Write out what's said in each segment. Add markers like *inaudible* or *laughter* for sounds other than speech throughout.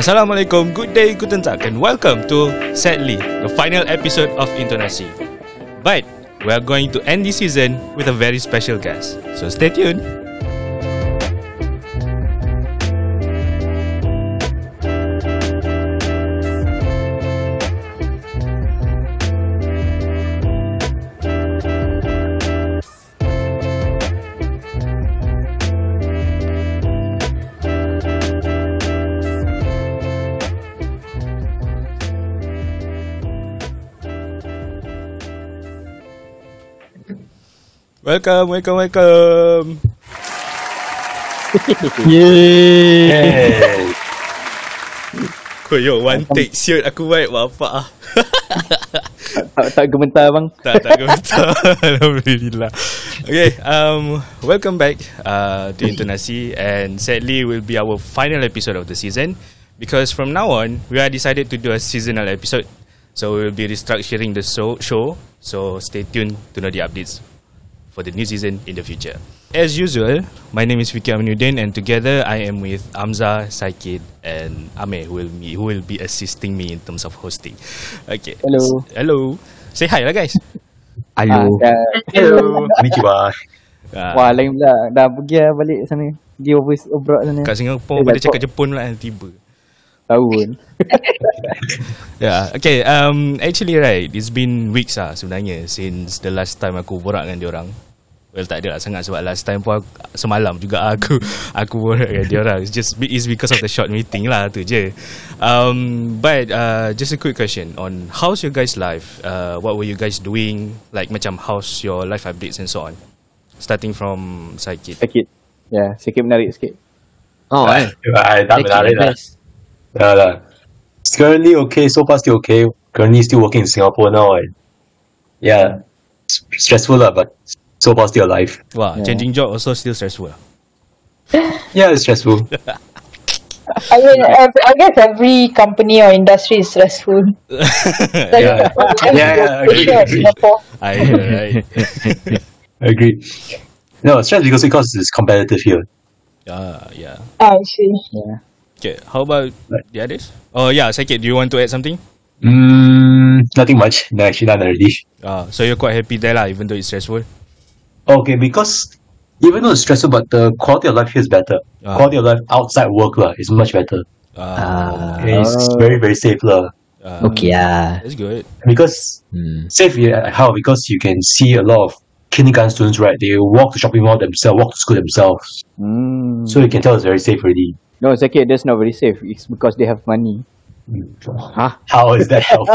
Assalamualaikum, good day, guten tag, and welcome to Sadly, the final episode of Intonasi. But we are going to end this season with a very special guest, so stay tuned. Welcome, welcome, welcome. *laughs* Yeay. Koyo one take shoot aku buat bapak ah. tak, tak gementar bang. tak tak gemetar. *laughs* *laughs* Alhamdulillah. Okay, um, welcome back uh, to Intonasi and sadly it will be our final episode of the season because from now on we are decided to do a seasonal episode. So we will be restructuring the show, show. So stay tuned to know the updates for the new season in the future. As usual, my name is Vicky Aminuddin and together I am with Amza, Saikid and Ame who will be, who will be assisting me in terms of hosting. Okay. Hello. Hello. Say hi lah guys. Hello. Ah, Hello. Konnichiwa. Ah, wah lain pula. Dah pergi lah balik sana. Pergi overseas abroad sana. Kat Singapore Eh, pada dah cakap Jepun pula yang tiba. Tahu pun. *laughs* Yeah, okay. Um, actually, right, it's been weeks ah sebenarnya since the last time aku borak dengan diorang. Well, tak ada lah sangat sebab last time pun aku, semalam juga *laughs* aku aku borak dengan diorang. It's just it's because of the short meeting lah tu je. Um, but uh, just a quick question on how's your guys' life? Uh, what were you guys doing? Like macam how's your life updates and so on. Starting from Saikid. Sakit. Ya, sikit menarik sikit. Oh, eh. *laughs* Ay, tak menarik lah. Best. Dah lah. It's currently okay. So far still okay. Currently still working in Singapore now. And yeah, s- stressful lah, but so far still alive. Wah, Yeah. changing job also still stressful. *laughs* *laughs* Yeah, it's stressful. I mean, I guess every company or industry is stressful. *laughs* Like, yeah, uh, Yeah, yeah, I agree, I agree. Singapore. I right. Agree. No, stress because because it's competitive here. Ah, yeah. Ah, I see. Ya. Okay, how about the others? Oh yeah, Sakit, do you want to add something? Mm, nothing much. No, actually done already. Ah, so you're quite happy there lah, even though it's stressful. Okay, because even though it's stressful, but the quality of life here is better. Ah. Quality of life outside work lah is much better. Ah, And it's very very safe lah. ah, Okay ah. That's good. Because Hmm. safe yeah, how because you can see a lot of kindergarten students right they walk to shopping mall themselves walk to school themselves Hmm. so you can tell it's very safe already no, sakit that's not very safe. It's because they have money. Hmm. Huh? how is that healthy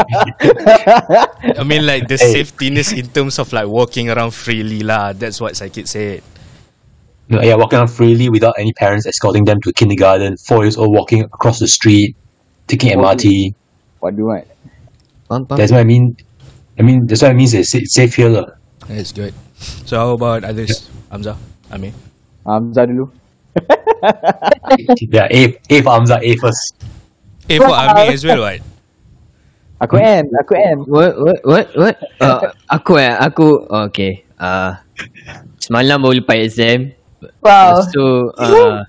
*laughs* I mean, like the Hey. safetyness in terms of like walking around freely lah. That's what Sakit said. No, yeah walking around freely without any parents escorting them to kindergarten four years old walking across the street taking Oh. MRT What do I? Faham, faham. that's what I mean I mean that's what it means it's safe here lah That's good. So how about others? Hamza, Ami. Hamzah dulu. Yeah A, A for Hamza A first Eh, for Ami as well, right? Aku N, aku N. What what what what? Uh, aku eh aku oh, okay. Uh, semalam baru lepas exam. Wow. Lepas tu uh,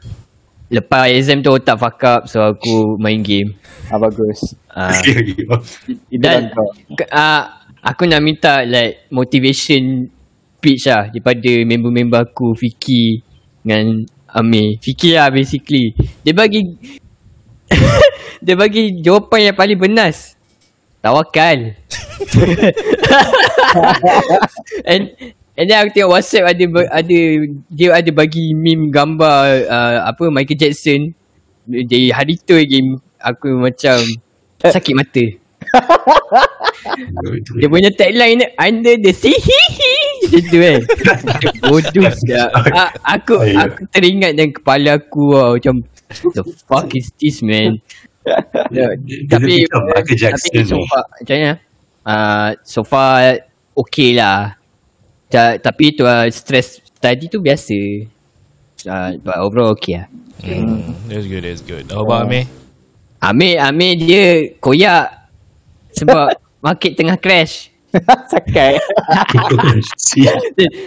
lepas exam tu otak fuck up so aku main game. Ah, bagus. Uh, *laughs* dan uh, aku nak minta like motivation pitch lah daripada member-member aku Fiki dengan Amir. Fiki lah basically. Dia bagi *laughs* dia bagi jawapan yang paling benas. Tawakal. *laughs* and and then aku tengok WhatsApp ada ada dia ada bagi meme gambar uh, apa Michael Jackson jadi hari tu lagi aku macam sakit mata. *laughs* Dia punya tagline ni under the sea Macam tu kan *laughs* Bodoh Aku Ayuh. aku teringat dengan kepala aku lah Macam The fuck is this man? Ya, Tapi Tapi so far Macam mana? Uh, So far Okay lah. Ta- Tapi tu uh, Stress tadi tu biasa. Uh, But overall okay lah. Hmm, that's good, that's good. How about Ami? Amir Amir dia Koyak Sebab *laughs* Market tengah crash *laughs* Sakai. dia,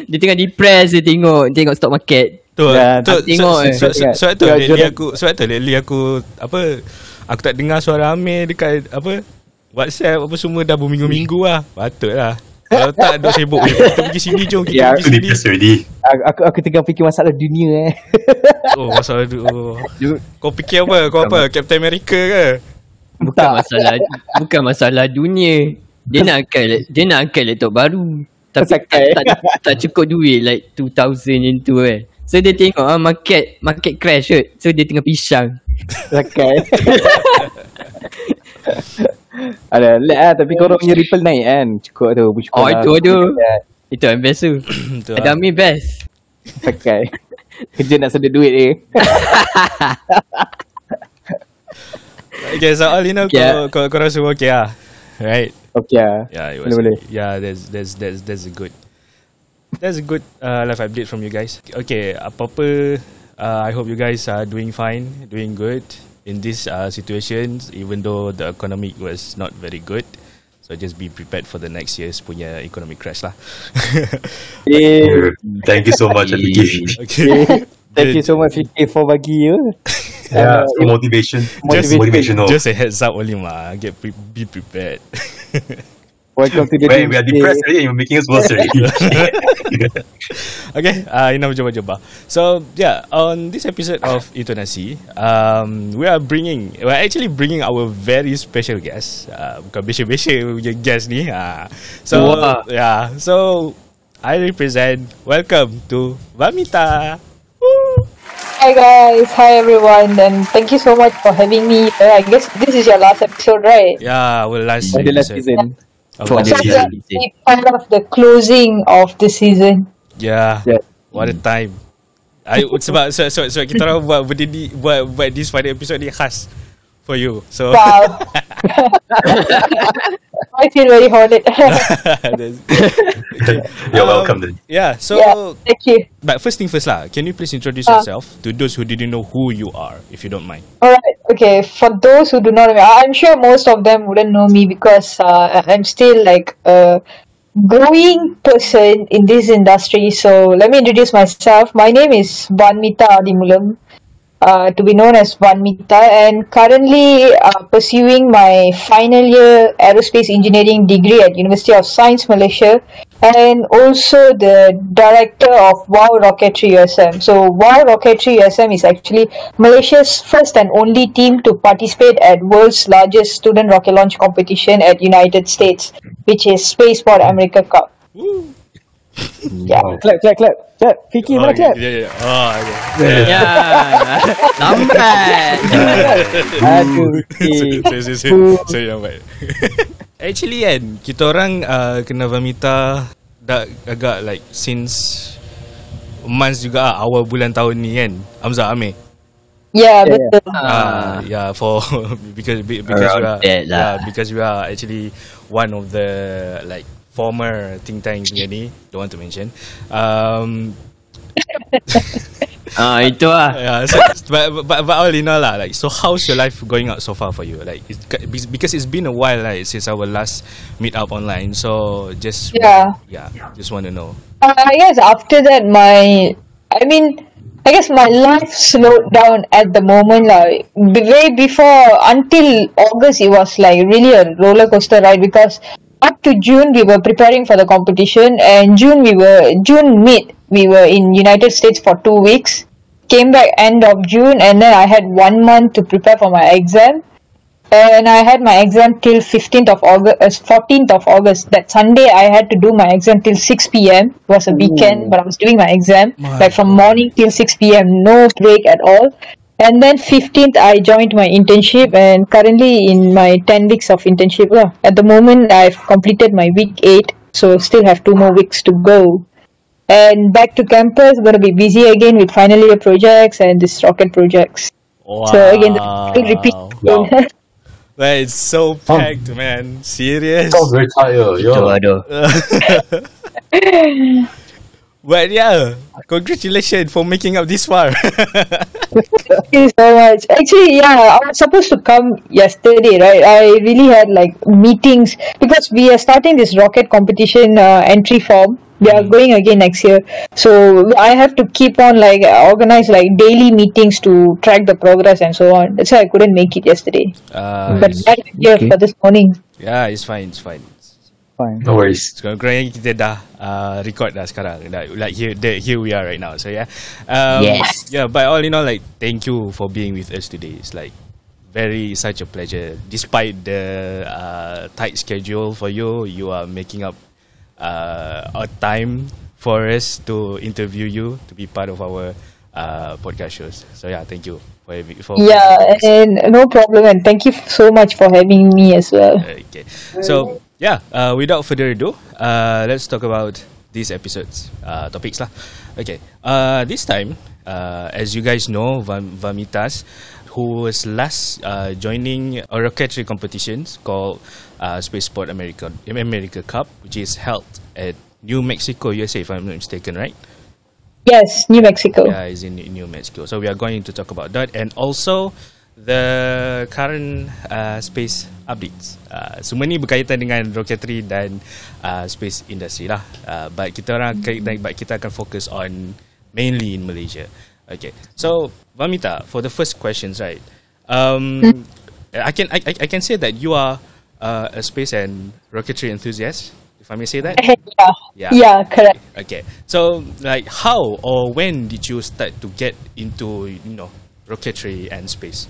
dia tengah depressed dia tengok tengok stock market. Tu, Ya, tu, tak tengok, eh. sebab tu lately aku sebab tu lately aku apa aku tak dengar suara Amir dekat apa WhatsApp apa semua dah berminggu-minggu lah. Patutlah. Kalau tak duk sibuk kita pergi sini jom kita Ya, pergi Too sini. Aku, aku, aku tengah fikir masalah dunia eh. *laughs* Oh masalah tu. Oh. Kau fikir apa? Kau apa? Captain America ke? Bukan masalah bukan masalah dunia. Dia nak angkat dia nak angkat laptop baru. Tapi tak, Sakai. tak, tak cukup duit like 2000 yang tu eh. So dia tengok ah market market crash kot. So dia tengah pisang. Sakai. *laughs* Ada lag lah tapi korang punya ripple naik kan. Cukup tu. Bersyukur Oh lah. itu ada. Itu yang best tu. *coughs* Tu Ada lah. Amir best. Sakai. Kerja nak sedut duit dia. *laughs* Okay, so all in all Yeah. kau, kau, kau rasa okay lah. Right? Okay. Yeah, it was, Boleh boleh. Yeah, that's that's that's that's a good. That's a good uh, life update from you guys. Okay, apa-apa, uh, I hope you guys are doing fine, doing good in this uh, situation, even though the economic was not very good. So just be prepared for the next year's punya economic crash lah. *laughs* Thank you so much, okay. thank you so much Fikir for bagi you. Yeah, Uh, for motivation. Just Just motivational. Just a heads up only ma. Get pre- be prepared. *laughs* Welcome to the Wait, we are depressed already you're making us worse already. *laughs* *laughs* okay, uh, enough jumpa-jumpa. So yeah, on this episode of Intonasi, um, we are bringing, we're actually bringing our very special guest. Uh, bukan besha-besha punya guest ni. Uh, so Wah. yeah, so I represent. Welcome to Vanmitha. Woo! Hi guys, hi everyone, and thank you so much for having me. Uh, I guess this is your last episode, right? Yeah, our last For the last episode season. of For the So season. season. kind of the closing of the season. Yeah. Yeah. What a time. I sebab sebab, sebab, sebab kita orang buat benda ni buat buat this final episode ni khas for you. So Wow. *laughs* *laughs* I feel very honored. *laughs* *laughs* You're Um, welcome then. Yeah, so yeah, thank you. but first thing first lah, can you please introduce Uh. yourself to those who didn't know who you are, if you don't mind? Alright, okay. For those who do not I'm sure most of them wouldn't know me because uh, I'm still like a growing person in this industry. So let me introduce myself. My name is Vanmitha Athimoolam, uh, to be known as Vanmitha, and currently uh, pursuing my final year aerospace engineering degree at University of Science Malaysia, and also the director of WAU Rocketry USM. So WAU Rocketry USM is actually Malaysia's first and only team to participate at world's largest student rocket launch competition at United States, which is Spaceport America Cup. Yeah. Clap, clap, clap. Clap. Fikir mana okay. clap? Yeah, yeah. Oh, okay. Ya. *laughs* Lambat. Aduh. Sorry, sorry, sorry, sorry lambat. Actually kan, kita orang uh, kena Vamita dah agak like since months juga ah, awal bulan tahun ni kan. Hamzah Amir. Yeah, Yeah, betul. Uh, yeah, for *laughs* because be- because we are Around lah. yeah because we are actually one of the like former think tank punya ni don't want to mention. Um, *laughs* Ah itu lah. yeah, so, but, but but all in all lah, like so how's your life going out so far for you? Like it's, because it's been a while like since our last meet up online, so just Yeah. yeah, just want to know. Uh, I guess after that, my, I mean, I guess my life slowed down at the moment. Like, be- way before, until August, it was like really a roller coaster ride because up to June, we were preparing for the competition, and June, we were, June mid, we were in United States for two weeks. Came back end of June, and then I had one month to prepare for my exam and I had my exam till 15th of August, uh, 14th of August. That Sunday, I had to do my exam till 6 p.m. It was a weekend, but I was doing my exam My like from morning till 6 p.m. No break at all. And then 15th, I joined my internship, and currently in my 10 weeks of internship. lah. At the moment, I've completed my week 8, so still have two more weeks to go. And back to campus, gonna be busy again with final year projects and this rocket projects. Wow. So again, the cycle repeat. Wow. *laughs* That is so packed, man. Serious. Sounds very tired. Itu Yeah. Aduh. but yeah, congratulations for making up this far. *laughs* Thank you so much. Actually, yeah, I was supposed to come yesterday, right? I really had like meetings because we are starting this rocket competition uh, entry form They are going again next year. So I have to keep on like organize like daily meetings to track the progress and so on. That's why I couldn't make it yesterday. Uh, But it's- I'm here okay. for this morning. yeah, it's fine, it's fine. Fine. No worries. Sekarang kurangnya kita dah uh, record dah sekarang. Like, like here, there, here we are right now. So yeah, um, Yes. yeah. But all in all, like thank you for being with us today. It's like very such a pleasure. Despite the uh, tight schedule for you, you are making up uh, a time for us to interview you to be part of our uh, podcast shows. So yeah, thank you for having for Yeah, and no problem. And thank you so much for having me as well. Okay. So yeah, uh, without further ado, uh, let's talk about these episodes uh, topics lah. Okay. Uh, this time, uh, as you guys know, Vam- Vanmitha's, who was last uh, joining a rocketry competitions called uh, Spaceport America America Cup, which is held at New Mexico, USA, if I'm not mistaken, right? Yes, New Mexico. Yeah, is in New Mexico. So we are going to talk about that and also the current uh, space updates. Uh, semua ni berkaitan dengan rocketry dan uh, space industry lah. Uh, but kita orang akan- but kita akan fokus on mainly in Malaysia. Okay. So Vamita, for the first questions, right? Um, I can I, I I can say that you are uh, a space and rocketry enthusiast, if I may say that. yeah. Yeah. yeah, correct. Okay. So, like, how or when did you start to get into, you know, rocketry and space?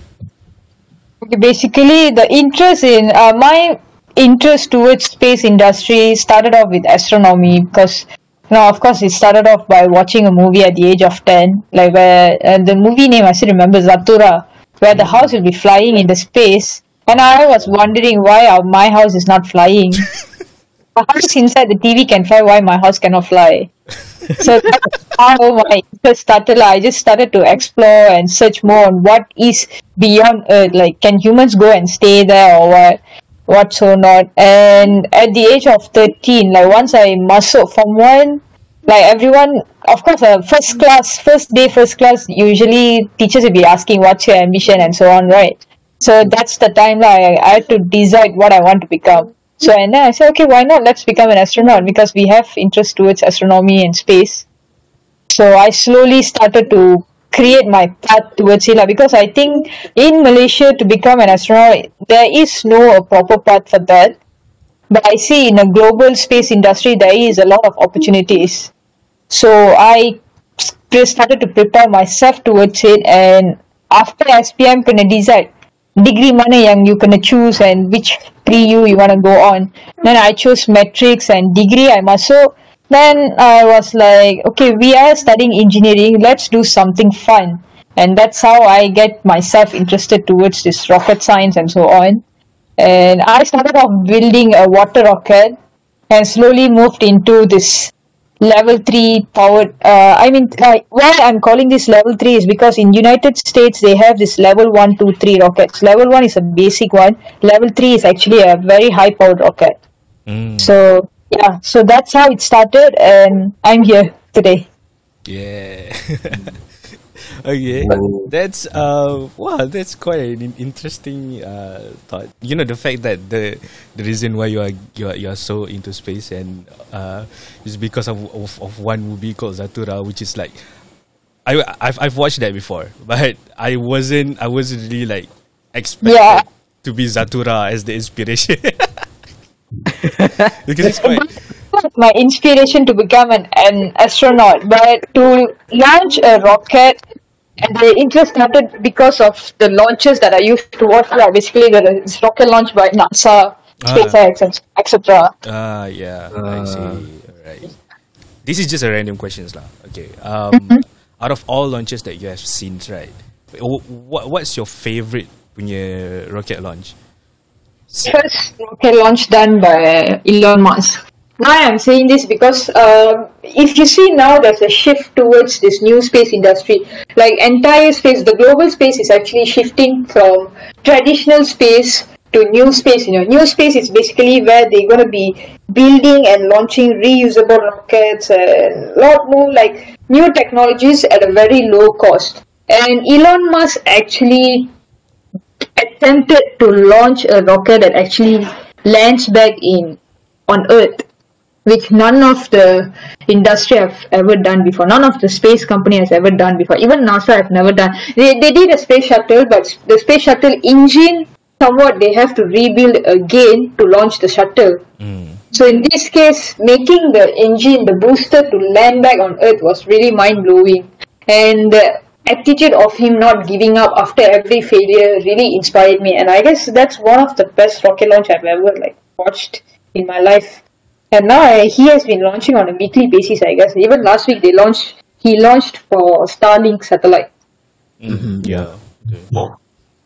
Okay, basically, the interest in uh, my interest towards space industry started off with astronomy because, you know, of course, it started off by watching a movie at the age of ten, like where and the movie name I still remember Zathura, where the house will be flying in the space, and I was wondering why our, my house is not flying. *laughs* the house inside the TV can fly, why my house cannot fly? *laughs* so that's how my interest started. lah. I just started to explore and search more on what is beyond Earth. Like, can humans go and stay there or what? What so not? And at the age of thirteen, like once I muscle from one, like everyone, of course, uh, first class, first day, first class. Usually, teachers will be asking, "What's your ambition?" and so on, right? So that's the time that I, I had to decide what I want to become. So and then I said, okay, why not? Let's become an astronaut because we have interest towards astronomy and space. So I slowly started to create my path towards it lah, because I think in Malaysia to become an astronaut there is no a proper path for that. But I see in a global space industry there is a lot of opportunities. So I started to prepare myself towards it and after SPM kena decide degree mana yang you kena choose and which pre-U you want to go on. Then I chose metrics and degree I masuk. Then I was like, okay, we are studying engineering. Let's do something fun. And that's how I get myself interested towards this rocket science and so on. And I started off building a water rocket and slowly moved into this level 3 powered uh, i mean uh, why i'm calling this level 3 is because in united states they have this level 1 2 3 rockets level 1 is a basic one level 3 is actually a very high powered rocket Mm, so yeah so that's how it started and i'm here today yeah. *laughs* okay. That's uh wow, that's quite an interesting uh thought. You know the fact that the the reason why you are you are, you are so into space and uh is because of, of of one movie called Zathura, which is like I I've I've watched that before, *laughs* but I wasn't I wasn't really like expected Yeah. to be Zathura as the inspiration. *laughs* *laughs* because it's quite my inspiration to become an, an astronaut but to launch a rocket and the interest started because of the launches that I used to watch like basically the rocket launch by NASA, SpaceX, and etc. Ah, yeah, I Uh. see. Alright. This is just a random questions lah. Okay. Um, Mm-hmm. out of all launches that you have seen, right? What what's your favorite punya rocket launch? First rocket launch done by Elon Musk. Now I'm saying this because um, if you see now there's a shift towards this new space industry. Like entire space, the global space is actually shifting from traditional space to new space. You know, new space is basically where they're going to be building and launching reusable rockets and a lot more like new technologies at a very low cost. And Elon Musk actually attempted to launch a rocket that actually lands back in on Earth. which none of the industry have ever done before. None of the space company has ever done before. Even NASA have never done. They they did a space shuttle, but the space shuttle engine somewhat they have to rebuild again to launch the shuttle. Hmm. So in this case, making the engine, the booster to land back on Earth was really mind blowing, and the attitude of him not giving up after every failure really inspired me. And I guess that's one of the best rocket launch I've ever like watched in my life. And now I, he has been launching on a weekly basis. I guess even last week they launched. He launched for Starlink satellite. Mm-hmm. Yeah. Okay.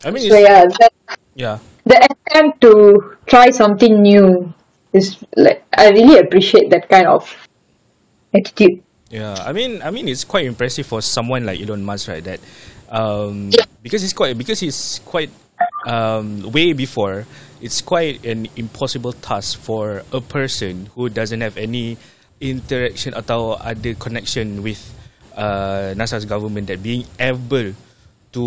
I mean, So yeah, that, yeah. the attempt to try something new is like I really appreciate that kind of attitude. Yeah, I mean, I mean, it's quite impressive for someone like Elon Musk, right? That um, because he's quite because he's quite um, way before. It's quite an impossible task for a person who doesn't have any interaction atau ada connection with uh, NASA's government that being able to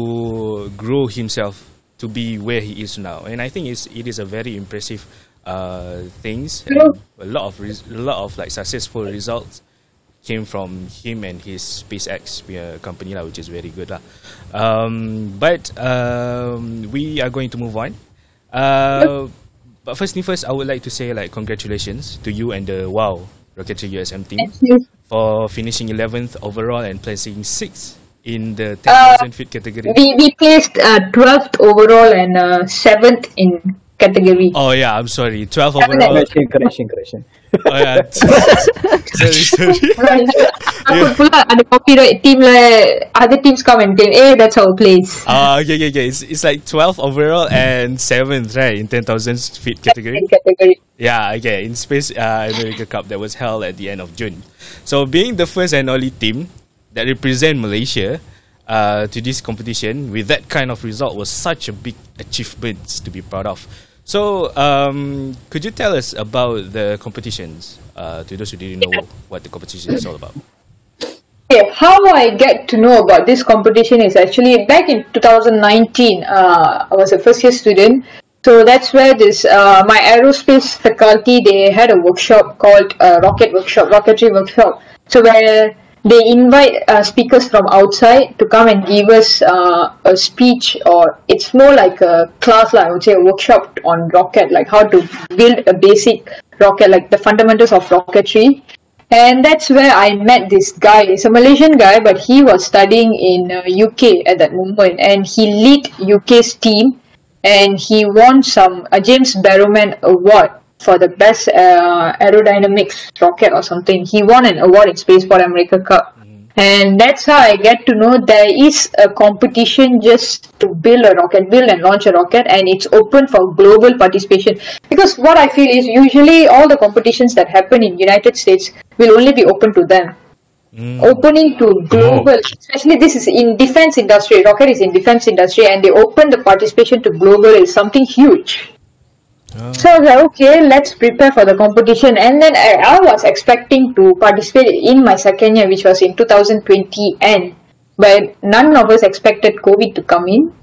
grow himself to be where he is now. And I think it's it is a very impressive uh, things. A lot of res- a lot of like successful results came from him and his SpaceX uh, company lah, which is very good lah. Um, but um, we are going to move on. Uh, but first thing first, I would like to say like congratulations to you and the Wow Rocketry USM team for finishing 11th overall and placing 6th in the Uh, 10,000 feet category. We we placed uh, 12th overall and uh, 7th in category. Oh yeah, I'm sorry. 12 overall. Correction, correction, correction. Oh yeah. *laughs* sorry, sorry. Takut pula ada copyright team lah. Other teams come and claim, eh, that's our place. Ah, okay, okay, okay. It's, it's like 12 overall and 7th, right? In 10,000 feet category. Category. Yeah, okay. In Space uh, America Cup that was held at the end of June. So, being the first and only team that represent Malaysia uh, to this competition with that kind of result was such a big achievement to be proud of. So, um, could you tell us about the competitions uh, to those who didn't know what the competition is all about? Okay, how I get to know about this competition is actually back in 2019. Uh, I was a first year student, so that's where this uh, my aerospace faculty they had a workshop called uh, Rocket Workshop, Rocketry Workshop. So where they invite uh, speakers from outside to come and give us uh, a speech, or it's more like a class, like I would say, a workshop on rocket, like how to build a basic rocket, like the fundamentals of rocketry. And that's where I met this guy. He's a Malaysian guy, but he was studying in uh, UK at that moment, and he lead UK's team, and he won some a James Barrowman Award for the best uh, aerodynamics rocket or something. He won an award in Spaceport America Cup. And that's how I get to know there is a competition just to build a rocket, build and launch a rocket, and it's open for global participation. Because what I feel is usually all the competitions that happen in United States will only be open to them. Opening to global, especially this is in defense industry. Rocket is in defense industry, and they open the participation to global is something huge. Ah. So I was like, okay, let's prepare for the competition. And then I, I was expecting to participate in my second year, which was in 2020 and But none of us expected COVID to come in.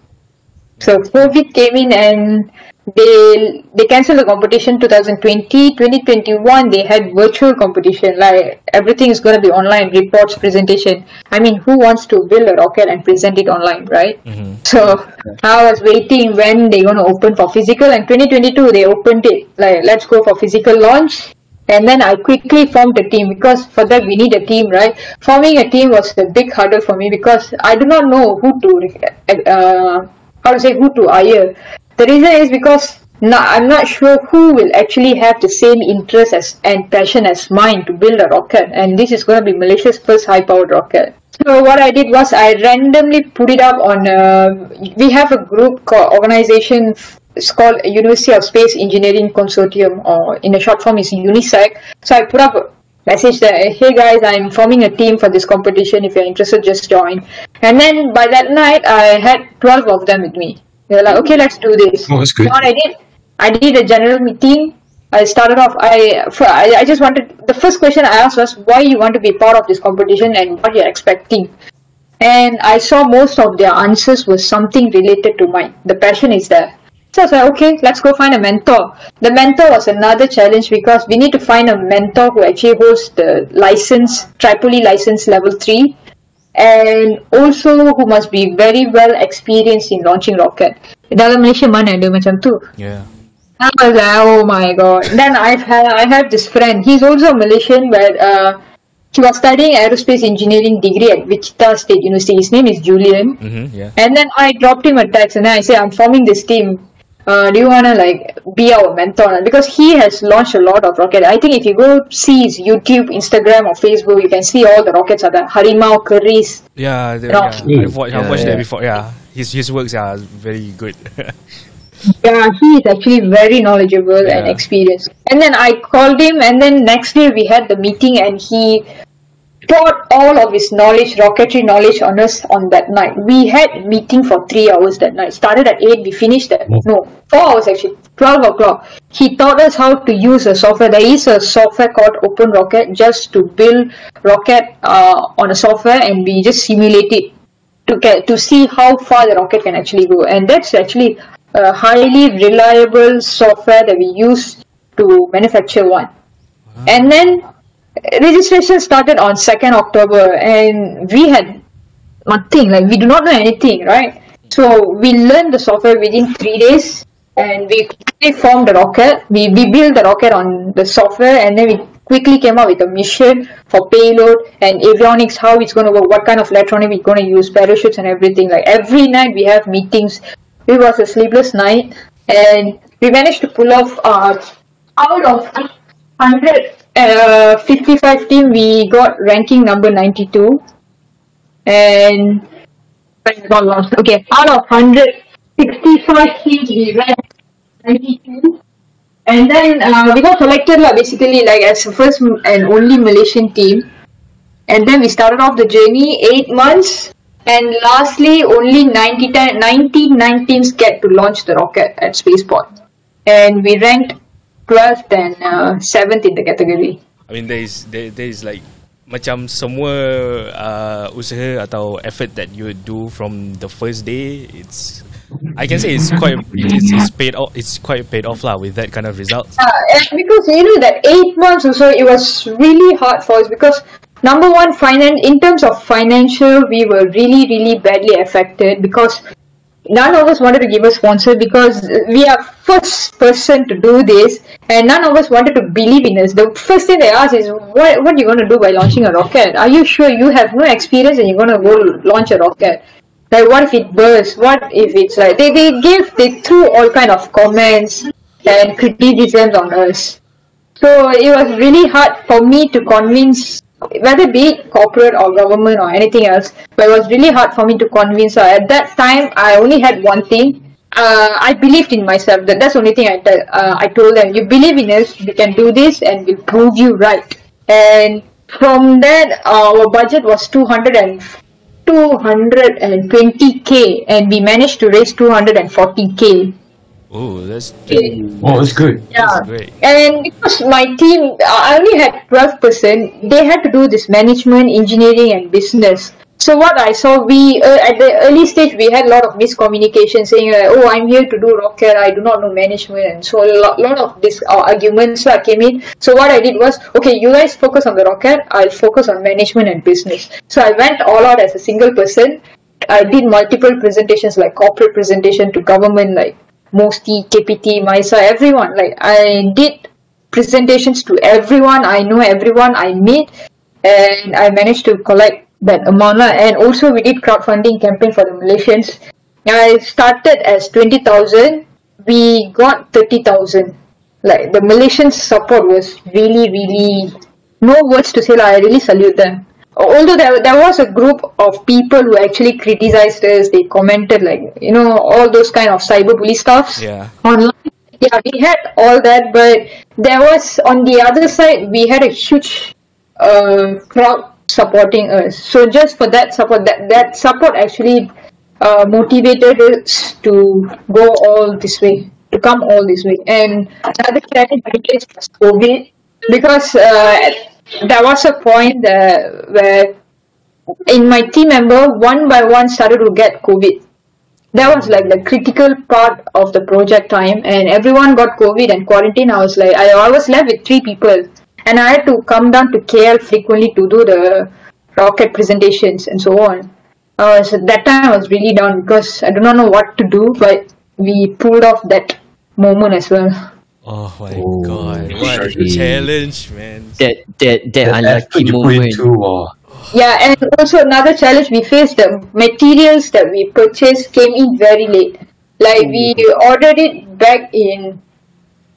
So COVID came in and they they cancelled the competition 2020 2021 they had virtual competition like everything is going to be online reports presentation i mean who wants to build a rocket and present it online right so i was waiting when they going to open for physical and 2022 they opened it like let's go for physical launch and then I quickly formed a team because for that we need a team, right? Forming a team was the big hurdle for me because I do not know who to, uh, how to say, who to hire. The reason is because no, I'm not sure who will actually have the same interest as, and passion as mine to build a rocket, and this is going to be Malaysia's first high-powered rocket. So what I did was I randomly put it up on. Uh, we have a group called organization. It's called University of Space Engineering Consortium, or in a short form, is UNISEC. So I put up a message that hey guys, I'm forming a team for this competition. If you're interested, just join. And then by that night, I had 12 of them with me. They're like, okay, let's do this. Oh, that's good. So what I did, I did a general meeting. I started off. I, for, I I just wanted the first question I asked was why you want to be part of this competition and what you're expecting. And I saw most of their answers was something related to mine. The passion is there. So I was like, okay, let's go find a mentor. The mentor was another challenge because we need to find a mentor who actually holds the license, Tripoli license level 3, and also who must be very well experienced in launching rocket. Dalam Malaysia mana ada macam tu? Yeah. I was like, oh my god. Then I've had I have this friend. He's also a Malaysian, but uh, he was studying aerospace engineering degree at Wichita State University. His name is Julian. Mm-hmm. Yeah. And then I dropped him a text, and then I said, I'm forming this team. Uh, do you wanna like be our mentor? Because he has launched a lot of rockets I think if you go see his YouTube, Instagram, or Facebook, you can see all the rockets are there. Harimau, Keris. Yeah, the, No. yeah. I've watched, I've Yeah, that yeah. before. Yeah, his his works are very good. *laughs* Yeah, he is actually very knowledgeable and experienced. And then I called him, and then next day we had the meeting, and he poured all of his knowledge, rocketry knowledge, on us on that night. We had meeting for three hours that night. Started at eight, we finished at no four hours actually, twelve o'clock. He taught us how to use a software. There is a software called Open Rocket just to build rocket uh, on a software, and we just simulate it to get to see how far the rocket can actually go and that's actually a highly reliable software that we use to manufacture one and then registration started on 2nd october and we had nothing like we do not know anything right? So we learned the software within three days and we quickly formed the rocket. We, we built the rocket on the software and then we quickly came up with a mission for payload and avionics how it's going to work what kind of electronic we're going to use parachutes and everything. Like every night we have meetings. It was a sleepless night and we managed to pull off uh, out of 155 team we got ranking number 92 and got lost. Okay, out of 165 teams, we ranked 92. And then uh, we got selected lah, basically like as the first and only Malaysian team. And then we started off the journey, 8 months. And lastly, only 90, ti- 99 teams get to launch the rocket at Spaceport. And we ranked 12th and uh, 7th in the category. I mean, there is there, there is like macam semua uh, usaha atau effort that you do from the first day. It's I can say it's quite it's, it's paid off. It's quite paid off lah with that kind of results. Uh, and because you know that eight months or so, it was really hard for us because number one, finance in terms of financial, we were really really badly affected because none of us wanted to give a sponsor because we are first person to do this and none of us wanted to believe in us. The first thing they ask is what what are you going to do by launching a rocket? Are you sure you have no experience and you're going to go launch a rocket? Like what if it bursts? What if it's like they, they gave they threw all kind of comments and criticisms on us. So it was really hard for me to convince whether be corporate or government or anything else, but it was really hard for me to convince her. At that time, I only had one thing. Uh, I believed in myself. That that's the only thing I tell, uh, I told them. You believe in us. We can do this, and we'll prove you right. And from that, our budget was 200 and 220k, and we managed to raise 240k. Oh, that's Oh, that's good. Yeah. that's great. And because my team, I only had 12%, they had to do this management, engineering, and business. So what I saw, we uh, at the early stage we had a lot of miscommunication, saying like, "Oh, I'm here to do rocket. I do not know management," and so a lot, lot of this uh, arguments uh, came in. So what I did was, okay, you guys focus on the rocket. I'll focus on management and business. So I went all out as a single person. I did multiple presentations, like corporate presentation to government, like Mosti, KPT, MISA, everyone. Like I did presentations to everyone. I know everyone I meet, and I managed to collect that amount. And also we did crowdfunding campaign for the Malaysians. I started as twenty thousand. We got thirty thousand. Like the Malaysian support was really, really no words to say. Like, I really salute them. Although there, there was a group of people who actually criticized us, they commented like you know all those kind of cyberbully stuffs Yeah. online. Yeah, we had all that, but there was on the other side we had a huge uh, crowd supporting us. So just for that support, that that support actually uh, motivated us to go all this way, to come all this way. And another challenge I faced was COVID because uh, there was a point uh, where in my team member one by one started to get COVID. That was like the critical part of the project time and everyone got covid and quarantine. I was like i, always left with three people and i had to come down to kl frequently to do the rocket presentations and so on. I was that time I was really down because I do not know what to do but we pulled off that moment as well Oh my Oh, god, what a challenge, man. That that that That unlucky effort you put moment. into, wow. Yeah, and also another challenge we faced the materials that we purchased came in very late. Like we ordered it back in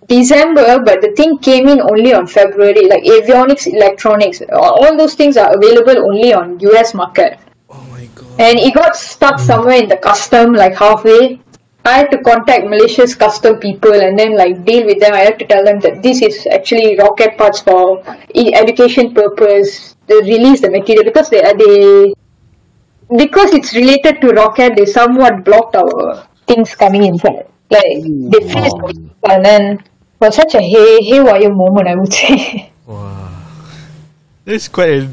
December, but the thing came in only on February. Like avionics, electronics, all all those things are available only on US market. Oh my god. And it got stuck somewhere in the custom, like halfway. I had to contact Malaysia's custom people and then like deal with them. I had to tell them that this is actually rocket parts for education purpose. They release the material because they are they because it's related to rocket. They somewhat blocked our things coming inside. Like hmm. they faced and then was such a hay haywire moment. I would say. Wow. That's quite a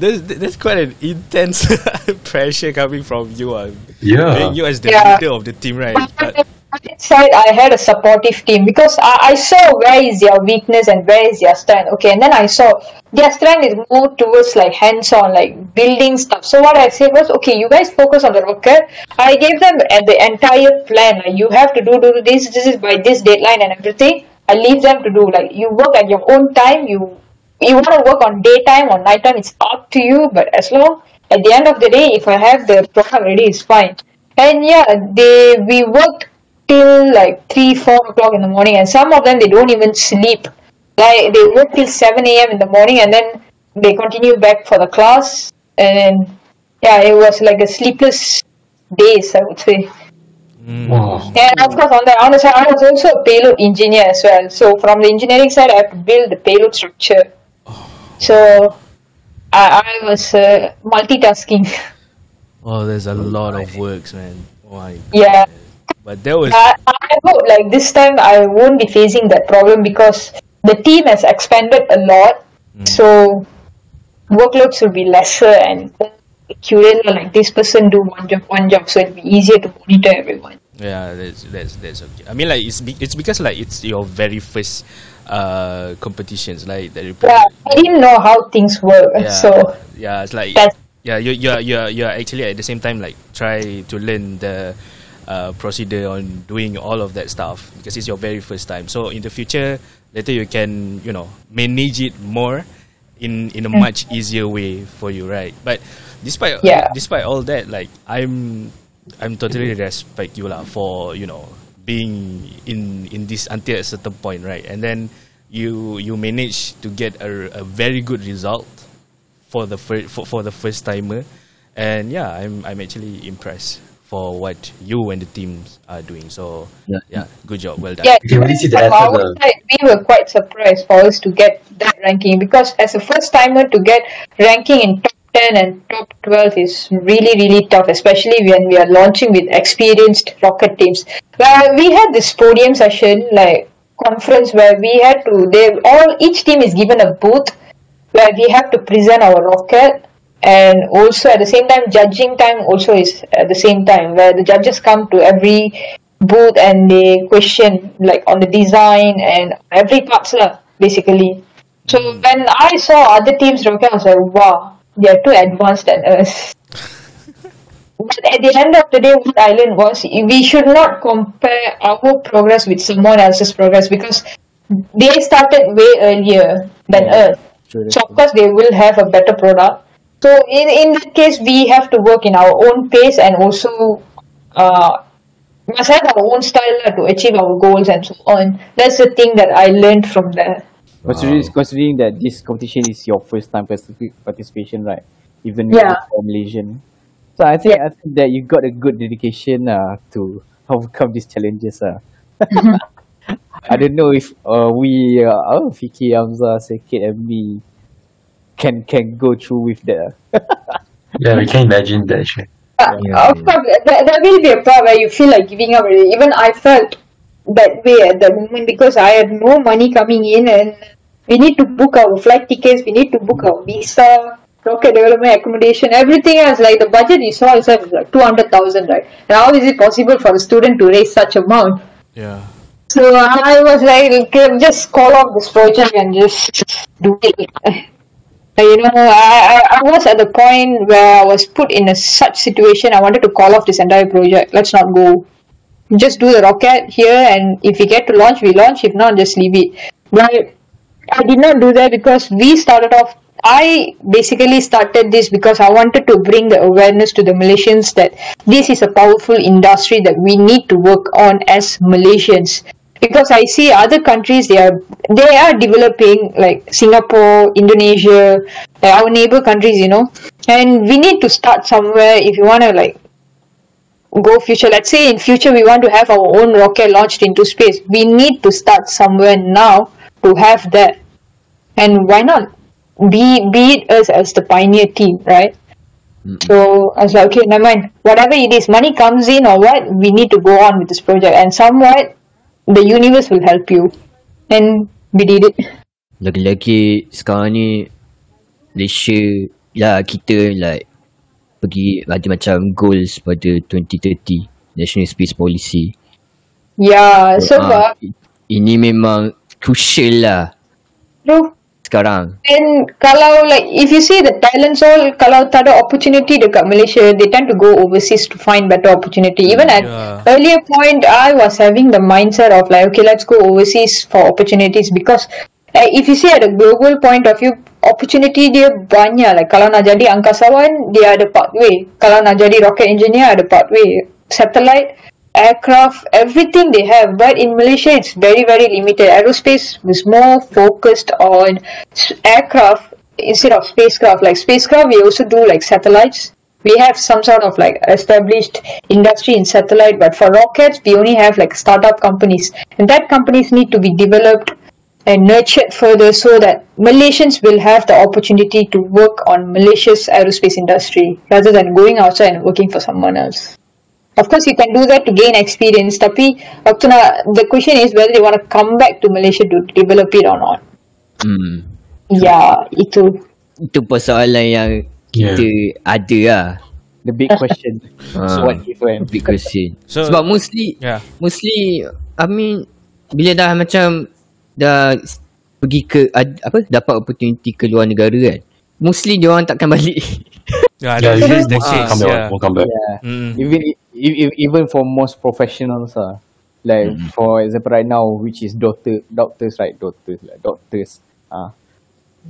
that's, that's quite an intense *laughs* pressure coming from you. Uh, Yeah. being you as the Yeah. leader of the team, right? But But, on the side, I had a supportive team because I, I saw where is their weakness and where is their strength. Okay, and then I saw their strength is more towards like hands-on, like building stuff. So what I said was, okay, you guys focus on the rocket. I gave them uh, the entire plan. Like you have to do do this. This is by this deadline and everything. I leave them to do like you work at your own time. You you want to work on daytime or nighttime, it's up to you. But as long at the end of the day, if I have the product ready, it's fine. And yeah, they we worked till like three, four o'clock in the morning, and some of them they don't even sleep. Like they work till seven a.m. in the morning, and then they continue back for the class. And yeah, it was like a sleepless days, I would say. Mm. Wow. And of course, on the other side, I was also a payload engineer as well. So from the engineering side, I have to build the payload structure. So I, I was uh, multitasking. *laughs* oh, there's a lot of works, man. Oh yeah. But there was I, I hope like this time I won't be facing that problem because the team has expanded a lot. So workloads will be lesser and accurate. Like this person do one job, one job, so it'll be easier to monitor everyone. Yeah, that's that's that's okay. I mean, like it's be, it's because like it's your very first uh competitions, like the. Yeah, I didn't know how things work, yeah, *laughs* so yeah, it's like yeah, you you are you you are actually at the same time like try to learn the uh, procedure on doing all of that stuff because it's your very first time. So in the future, later you can you know manage it more in in a much easier way for you, right? But despite Yeah. despite all that, like I'm I'm totally respect you lah for you know being in in this until a certain point, right? And then you you manage to get a, a very good result for the fir- for, for the first timer, and yeah, I'm I'm actually impressed for what you and the teams are doing. So Yeah. yeah, good job, well done. yeah. You really see the effort, our uh. side, we were quite surprised for us to get that ranking because as a first timer to get ranking in top 10 and top 12 is really really tough especially when we are launching with experienced rocket teams. Well, we had this podium session like conference where we had to they all each team is given a booth where we have to present our rocket and also at the same time judging time also is at the same time where the judges come to every booth and they question like on the design and every parts lah basically. So hmm. when I saw other teams rocket I was like wow they are too advanced than us *laughs* but at the end of the day what I learned was we should not compare our progress with someone else's progress because they started way earlier than us True, so of course they will have a better product. So in in that case we have to work in our own pace and also uh must have our own style to achieve our goals and so on. That's the thing that I learned from there. Considering, considering that this competition is your first time partici- participation, right? Even Yeah. for Malaysian. So I think I think that you got a good dedication uh, to overcome these challenges. Uh. *laughs* I don't know if uh, we, uh, oh, Fiki, Hamza, Sekit and me can can go through with that. *laughs* Yeah, we can imagine that. actually. Uh, Yeah, of course, that, there will be a part where you feel like giving up. Even I felt that way at the moment because I had no money coming in and we need to book our flight tickets, we need to book our visa, rocket development, accommodation, everything else. Like the budget you saw itself is like two hundred thousand, right? And how is it possible for a student to raise such amount? Yeah. So I was like, okay, just call off this project and just do it. You know, I, I, I was at the point where I was put in a such situation. I wanted to call off this entire project. Let's not go. Just do the rocket here, and if we get to launch, we launch. If not, just leave it. But I did not do that because we started off. I basically started this because I wanted to bring the awareness to the Malaysians that this is a powerful industry that we need to work on as Malaysians. Because I see other countries they are they are developing like Singapore, Indonesia, our neighbor countries, you know, and we need to start somewhere if you want to like go future. Let's say in future we want to have our own rocket launched into space. We need to start somewhere now to have that. And why not? Be be it us as the pioneer team right? Mm-hmm. So i was like okay never mind. Whatever it is money comes in or what we need to go on with this project. And somewhat the universe will help you. And we did it. Lagi-lagi sekarang ni Malaysia lah kita like pergi ada macam goals pada 2030 National Space Policy. yeah so Ah, far ini memang crucial lah True. sekarang. And kalau like if you see the talents all kalau tak ada opportunity dekat Malaysia, they tend to go overseas to find better opportunity. Even at Yeah. earlier point, I was having the mindset of like, okay, let's go overseas for opportunities because uh, if you see at a global point of view, opportunity dia banyak. Like kalau nak jadi angkasawan, dia ada pathway. Kalau nak jadi rocket engineer, ada pathway. Satellite, aircraft, everything they have. But in Malaysia, it's very, very limited. Aerospace is more focused on aircraft instead of spacecraft. Like spacecraft, we also do like satellites. We have some sort of like established industry in satellite, but for rockets, we only have like startup companies, and that companies need to be developed and nurtured further so that Malaysians will have the opportunity to work on Malaysia's aerospace industry rather than going outside and working for someone else. Of course, you can do that to gain experience. Tapi, waktu nak, the question is whether they want to come back to Malaysia to develop it or not. Hmm. Ya, itu. Itu persoalan yang kita ada lah. The big question. *laughs* Ah. so what if when? Big question. So- Sebab mostly Yeah. mostly I mean bila dah macam dah pergi ke ad, apa dapat opportunity ke luar negara kan. Mostly dia orang takkan balik. *laughs* Yeah, Yeah, that usually is the won't case. come back. Yeah. Won't come back. Yeah. Mm. Even i- i- even for most professionals, uh, like for example right now, which is doctor doctors, right? Doctors, like doctors. Uh,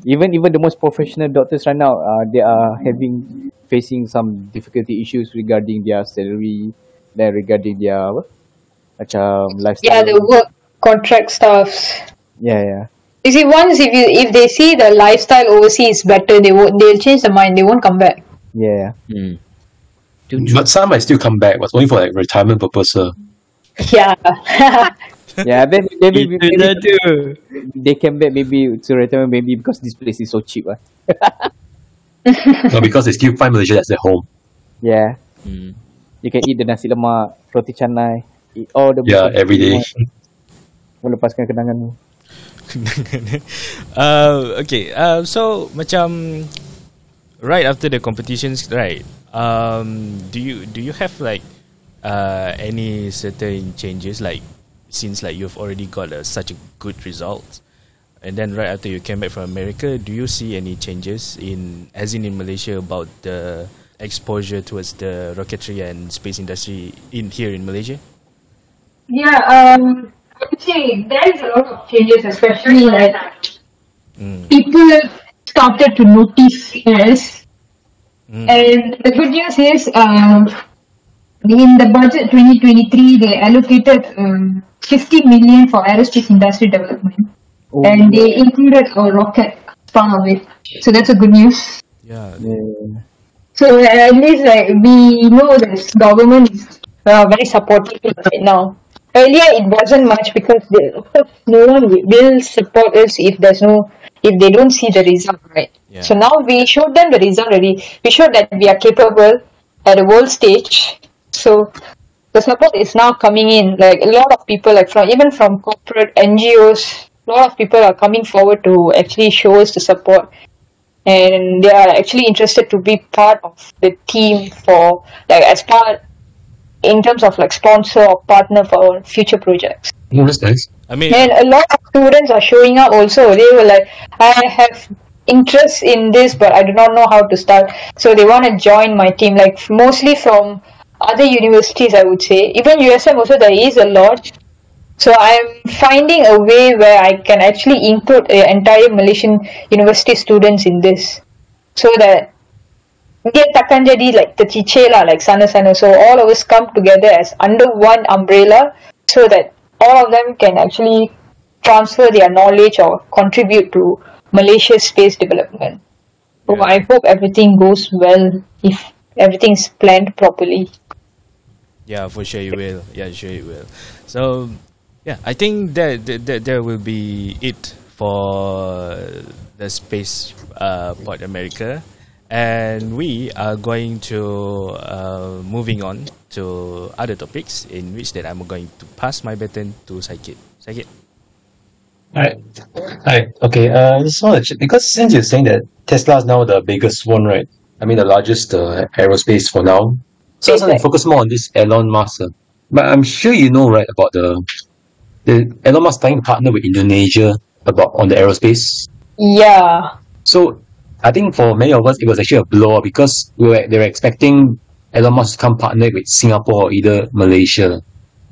even even the most professional doctors right now, uh, they are having facing some difficulty issues regarding their salary, then regarding their apa? Macam lifestyle. Yeah, the work contract stuffs. yeah, yeah. You see, once if you if they see the lifestyle overseas is better, they won't. They'll change their mind. They won't come back. Yeah. Tu- But some might still come back, but only for like retirement purpose. uh. Yeah. *laughs* yeah. Then maybe, Itu maybe, dah they came back maybe to retirement maybe because this place is so cheap. Uh. *laughs* no, because they still find Malaysia as their home. Yeah. Hmm. You can eat the nasi lemak, roti canai, eat all the Yeah, buffet every day. Melepaskan kenanganmu. uh, okay, uh, so macam right after the competitions, right? Um, do you do you have like uh, any certain changes like since like you've already got a, such a good result, and then right after you came back from America, do you see any changes in as in in Malaysia about the exposure towards the rocketry and space industry in here in Malaysia? Yeah, um, I would say there is a lot of changes, especially like Mm. people started to notice us. Mm. And the good news is, um, in the budget 2023, they allocated um, 50 million for aerospace industry development, and they included a rocket as part of it. So that's a good news. Yeah. Yeah. So at least like we know that government is uh, very supportive right now. Earlier it wasn't much because they, no one will- will support us if there's no if they don't see the result right. Yeah. So now we showed them the result already. We showed that we are capable at a world stage. So the support is now coming in. Like a lot of people, like from even from corporate NGOs, a lot of people are coming forward to actually show us the support. and they are actually interested to be part of the team for like as part in terms of like sponsor or partner for future projects. Oh, that's nice. I mean, And a lot of students are showing up also. They were like, I have interest in this, but I do not know how to start. So they want to join my team, like mostly from other universities, I would say. Even USM also, there is a lot. So I'm finding a way where I can actually include the entire Malaysian university students in this. So that takkan jadi like tercicir lah like sana-sana. So all of us come together as under one umbrella so that all of them can actually transfer their knowledge or contribute to Malaysia's space development. So I hope everything goes well if everything is planned properly. Yeah, for sure you will. Yeah, sure you will. So, yeah, I think that that, that there will be it for the space uh, port America, and we are going to uh, moving on to other topics in which that I'm going to pass my baton to Saikit. Saikit. Alright. Alright. Okay. Uh, just want to because since you're saying that Tesla is now the biggest one, right? I mean, the largest uh, aerospace for now. So I just want to focus more on this Elon Musk. uh. But I'm sure you know, right, about the the Elon Musk trying to partner with Indonesia about on the aerospace. Yeah. So I think for many of us, it was actually a blow because we were they were expecting Elon Musk to come partner with Singapore or either Malaysia, in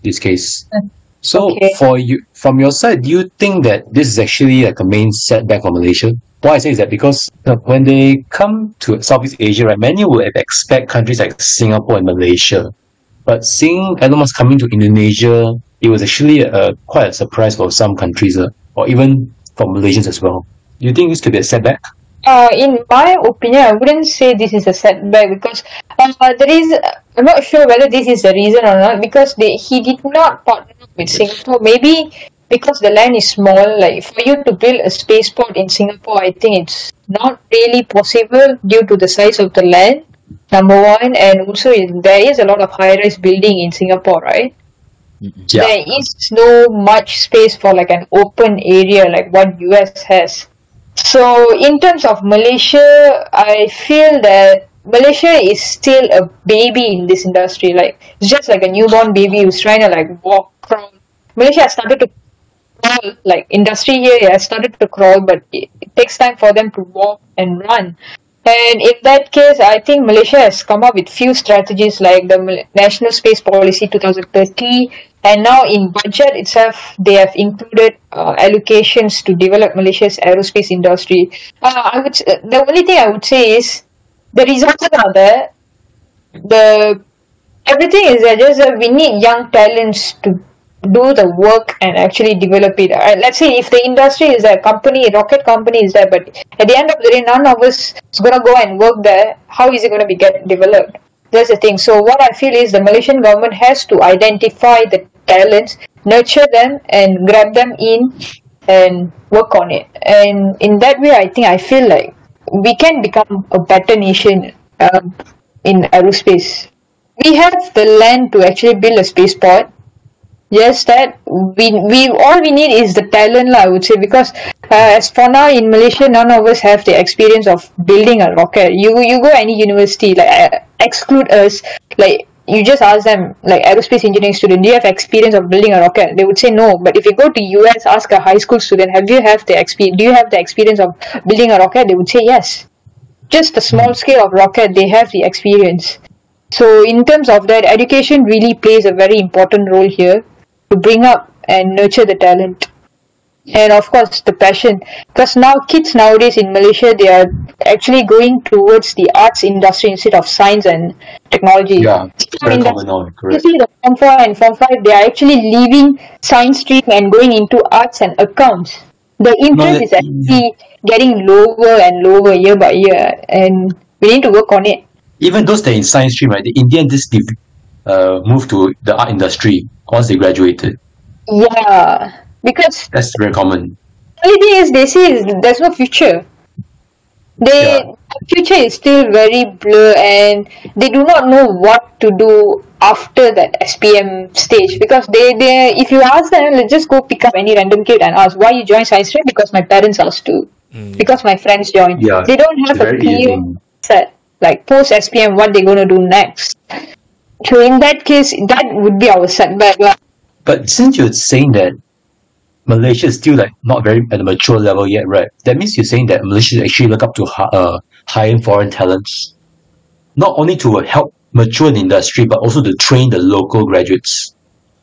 this case. *laughs* So Okay. for you, from your side, do you think that this is actually like a main setback for Malaysia? Why I say is that because when they come to Southeast Asia, right, many would expect countries like Singapore and Malaysia. But seeing Elon Musk coming to Indonesia, it was actually a, quite a surprise for some countries, uh, or even for Malaysians as well. Do you think this could be a setback? Uh, in my opinion, I wouldn't say this is a setback because uh, there is. I'm not sure whether this is the reason or not because they he did not partner with Singapore. Maybe because the land is small. Like for you to build a spaceport in Singapore, I think it's not really possible due to the size of the land. Number one, and also there is a lot of high-rise building in Singapore, right? there is no much space for like an open area like what US has. So in terms of Malaysia, I feel that Malaysia is still a baby in this industry. Like it's just like a newborn baby who's trying to like walk from Malaysia has started to crawl like industry here has started to crawl but it, it takes time for them to walk and run. And in that case, I think Malaysia has come up with few strategies like the National Space Policy 2030, and now in budget itself, they have included uh, allocations to develop Malaysia's aerospace industry. Uh, I would s- the only thing I would say is the resources are there, the everything is there. Just that we need young talents to do the work and actually develop it. Uh, let's say if the industry is there, company, a rocket company is there, but at the end of the day, none of us is gonna go and work there. How is it gonna be get developed? That's the thing. So what I feel is the Malaysian government has to identify the talents, nurture them, and grab them in and work on it. And in that way, I think I feel like we can become a better nation um, in aerospace. We have the land to actually build a spaceport. Yes, that we we all we need is the talent, lah. I would say because uh, as for now in Malaysia, none of us have the experience of building a rocket. You you go any university, like uh, exclude us, like you just ask them, like aerospace engineering student, do you have experience of building a rocket? They would say no. But if you go to US, ask a high school student, have you have the experience? Do you have the experience of building a rocket? They would say yes. Just a small scale of rocket, they have the experience. So in terms of that, education really plays a very important role here to bring up and nurture the talent. And of course the passion. Because now kids nowadays in Malaysia they are actually going towards the arts industry instead of science and technology. Yeah, it's I mean, common now, You see the Form 4 and Form 5 they are actually leaving science stream and going into arts and accounts. The interest that- is actually getting lower and lower year by year and we need to work on it. Even those that are in science stream, right, the Indian just uh, moved to the art industry once they graduated. Yeah. Because That's very common. only thing is they say there's no future. They Yeah. future is still very blur and they do not know what to do after that SPM stage because they they if you ask them let's just go pick up any random kid and ask why you join science stream because my parents asked to mm, because my friends joined. Yeah, They don't have a clear set like post SPM what they're gonna do next. So in that case, that would be our setback. lah. But since you're saying that Malaysia is still like not very at a mature level yet, right? That means you're saying that Malaysia should actually look up to hi- uh, hiring foreign talents, not only to help mature the industry, but also to train the local graduates.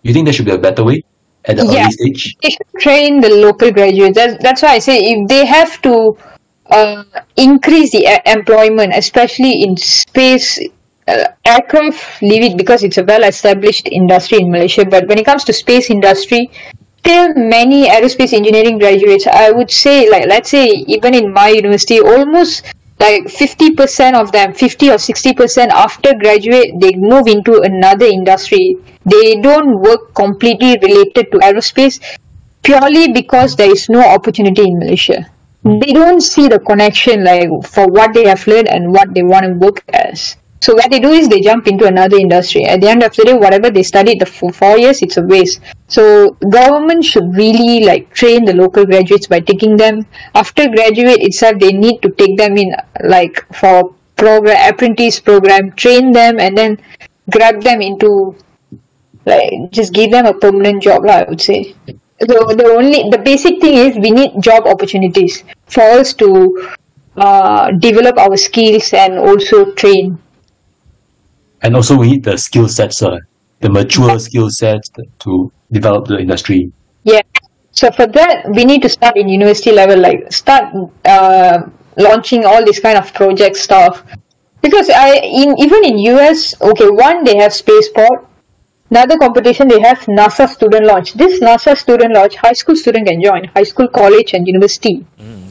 You think there should be a better way at the Yeah. early stage? they should train the local graduates. That's, that's why I say if they have to uh, increase the employment, especially in space, uh, aircraft, leave it because it's a well-established industry in Malaysia. But when it comes to space industry, still many aerospace engineering graduates, I would say, like let's say even in my university, almost like 50% of them 50 or 60% after graduate they move into another industry they don't work completely related to aerospace purely because there is no opportunity in malaysia they don't see the connection like for what they have learned and what they want to work as so what they do is they jump into another industry. At the end of the day whatever they studied the for four years it's a waste. So government should really like train the local graduates by taking them. After graduate itself they need to take them in like for program apprentice program train them and then grab them into like just give them a permanent job lah, I would say. So the only the basic thing is we need job opportunities for us to uh, develop our skills and also train And also we need the skill sets, uh, the mature skill sets to develop the industry. Yeah. So for that, we need to start in university level, like start uh, launching all this kind of project stuff. Because I in even in US, okay, one they have spaceport. Another competition they have NASA student launch. This NASA student launch, high school student can join, high school, college, and university.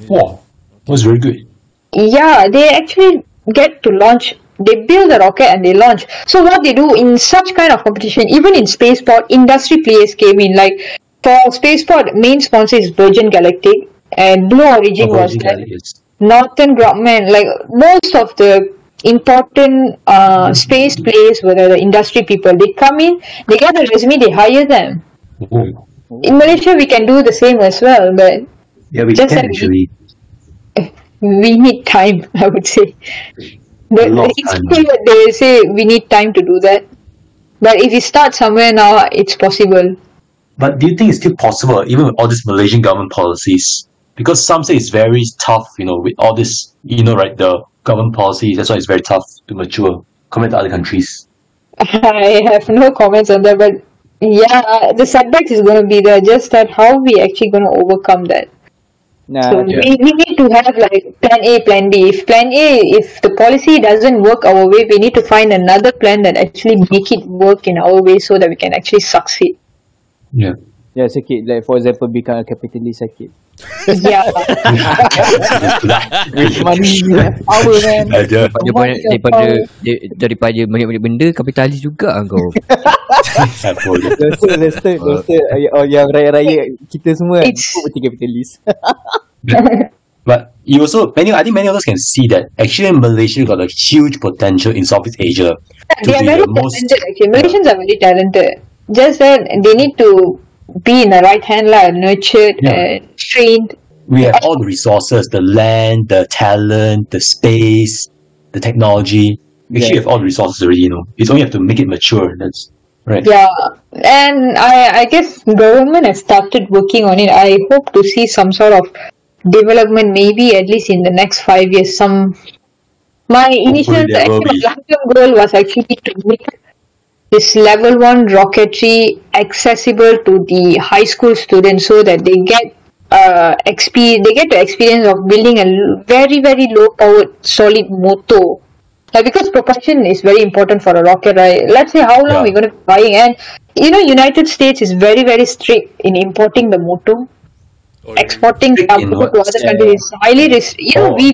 Wow, that was very good. Yeah, they actually get to launch. They build the rocket and they launch. So what they do in such kind of competition, even in spaceport, industry players came in. Like for spaceport, main sponsor is Virgin Galactic, and Blue Origin Oh, was. Galactic Northrop Grumman, like most of the important uh, space players were the industry people. They come in, they get a resume, they hire them. Oh. In Malaysia, we can do the same as well, but Yeah, we Just can actually. *laughs* we need time, *laughs* I would say. The, A lot of it's that they say we need time to do that. But if you start somewhere now, it's possible. But do you think it's still possible, even with all these Malaysian government policies? Because some say it's very tough, you know, with all this, you know, right, the government policies, that's why it's very tough to mature compared to other countries. *laughs* I have no comments on that, but yeah, the setbacks is going to be there. Just that how we actually going to overcome that. Nah, So we, we need to have like plan A, plan B. If plan A, if the policy doesn't work our way, we need to find another plan that actually make it work in our way so that we can actually succeed. Yeah. yeah, sakit. Like for example, become a capitalist sakit. Yeah. Money, power man. Daripada, daripada, de- daripada banyak-banyak benda Kapitalis juga kau Dosa, dosa, dosa. Oh, yang raya-raya kita semua kan. Berarti kapitalis. *laughs* But you also many I think many of us can see that actually Malaysia got a huge potential in Southeast Asia to they are be very the most talented actually. Malaysians are very talented. Just that they need to be in the right hand lah, nurtured Yeah. and trained. we have all the resources, the land, the talent, the space, the technology. Actually, Yeah. we have all the resources already. You know, it's only have to make it mature. That's right. Yeah, and I I guess government has started working on it. I hope to see some sort of development, maybe at least in the next five years. Some my initial actually, *laughs* long-term goal was actually to make this level one rocketry accessible to the high school students so that they get uh experience they get the experience of building a very very low powered solid motor like because propulsion is very important for a rocket right? Let's say how long Yeah. we're going to be buying and you know united states is very very strict in importing the motor exporting Strict our motor to other countries is highly ris- you know Oh, we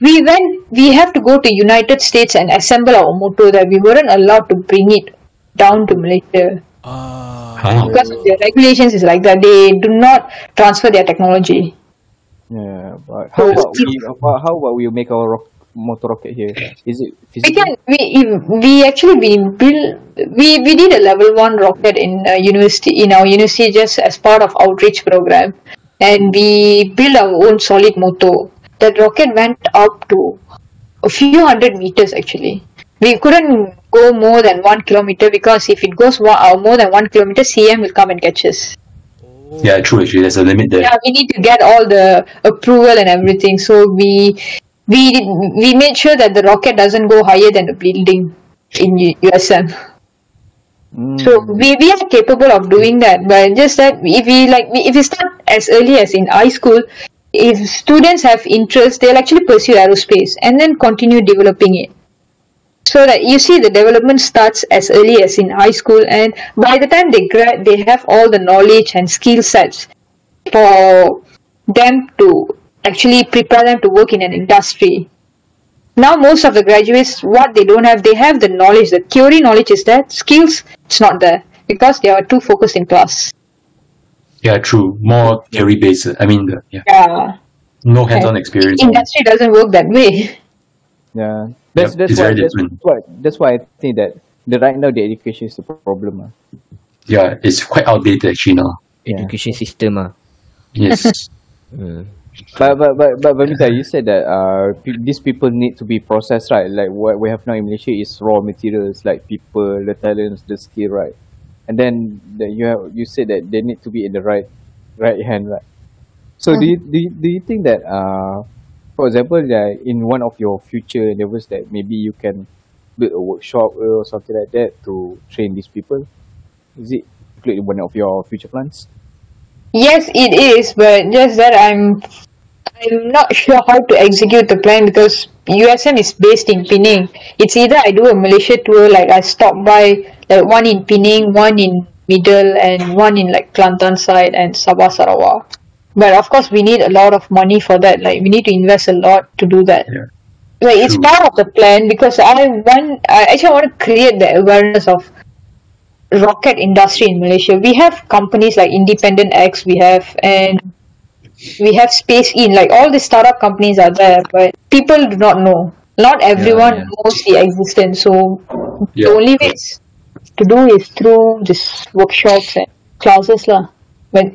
we went we have to go to united states and assemble our motor that we weren't allowed to bring it down to malaysia Ah, Huh. because of their regulations is like that they do not transfer their technology Yeah, but how about we? How how about we make our rock, motor rocket here? Is it we can we we actually we build we we did a level one rocket in uh, university in our university just as part of outreach program and we built our own solid motor. That rocket went up to a few hundred meters actually. We couldn't go more than one kilometer because if it goes one, uh, more than one kilometer, CM will come and catch us. Yeah, true. Actually, there's a limit there. Yeah, we need to get all the approval and everything. So we we we made sure that the rocket doesn't go higher than the building in U- USM. So we, we are capable of doing that, but just that if we like if we start as early as in high school, if students have interest, they'll actually pursue aerospace and then continue developing it. So that you see the development starts as early as in high school, and by the time they grad, they have all the knowledge and skill sets for them to actually prepare them to work in an industry. Now most of the graduates what they don't have they have the knowledge. The theory knowledge is there skills it's not there because they are too focused in class. Yeah, true. More theory based. I mean, yeah, yeah. No hands-on experience. industry doesn't work that way. Yeah, that's Yep, that's why that's why that's why I think that the right now the education is the problem. ah. Yeah, it's quite outdated actually now. Yeah. Education system ah. Yes. Uh, *laughs* But but but but Bamita, you said that uh these people need to be processed, right? Like what we have now in Malaysia is raw materials, like people, the talents, the skill, right? And then the, you have you said that they need to be in the right right hand, right? So do you do you, do you think that uh for example, uh, in one of your future endeavors that maybe you can build a workshop or something like that to train these people? Is it included in one of your future plans? yes it is but just that i'm i'm not *laughs* sure how to execute the plan because usm is based in penang it's either i do a malaysia tour like i stop by like one in penang one in middle and one in like kelantan side and sabah sarawak but of course we need a lot of money for that like we need to invest a lot to do that Yeah. like it's part of the plan because i want i actually want to create the awareness of rocket industry in Malaysia. We have companies like Independence-X, we have, and we have Space In. Like all the startup companies are there, but people do not know. Not everyone yeah. knows the existence. So Yeah. the only way is to do is through this workshops and classes, lah. But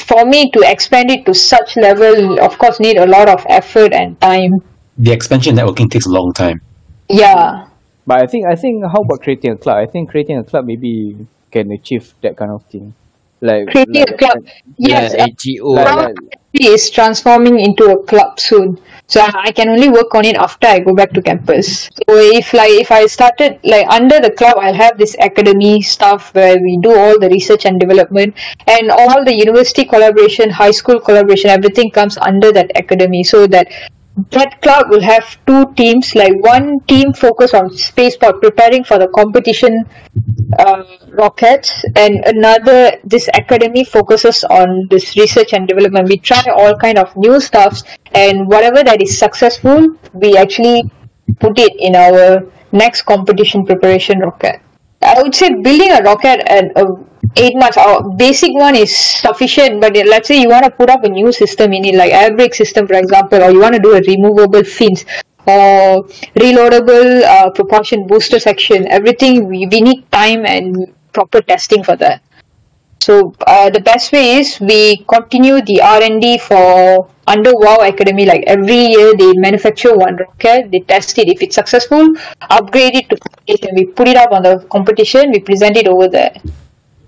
for me to expand it to such level, of course, need a lot of effort and time. The expansion networking takes a long time. Yeah. But I think I think how about creating a club? I think creating a club maybe can achieve that kind of thing. Like Creating like, a club. Yes, yeah, HGO. like, Club like, is transforming into a club soon. So I can only work on it after I go back to campus. So if like if I started like under the club, I'll have this academy stuff where we do all the research and development and all the university collaboration, high school collaboration, everything comes under that academy. So that that club will have two teams, like one team focus on spaceport, preparing for the competition uh, rockets, and another this academy focuses on this research and development. We try all kind of new stuffs, and whatever that is successful, we actually put it in our next competition preparation rocket. I would say building a rocket at uh, eight months. Our basic one is sufficient, but let's say you want to put up a new system in it, like air brake system, for example, or you want to do a removable fins or reloadable uh, propulsion booster section. Everything we, we need time and proper testing for that. So uh, the best way is we continue the R and D for under WAU Academy. Like every year, they manufacture one rocket, they test it. If it's successful, upgrade it to competition. We put it up on the competition. We present it over there.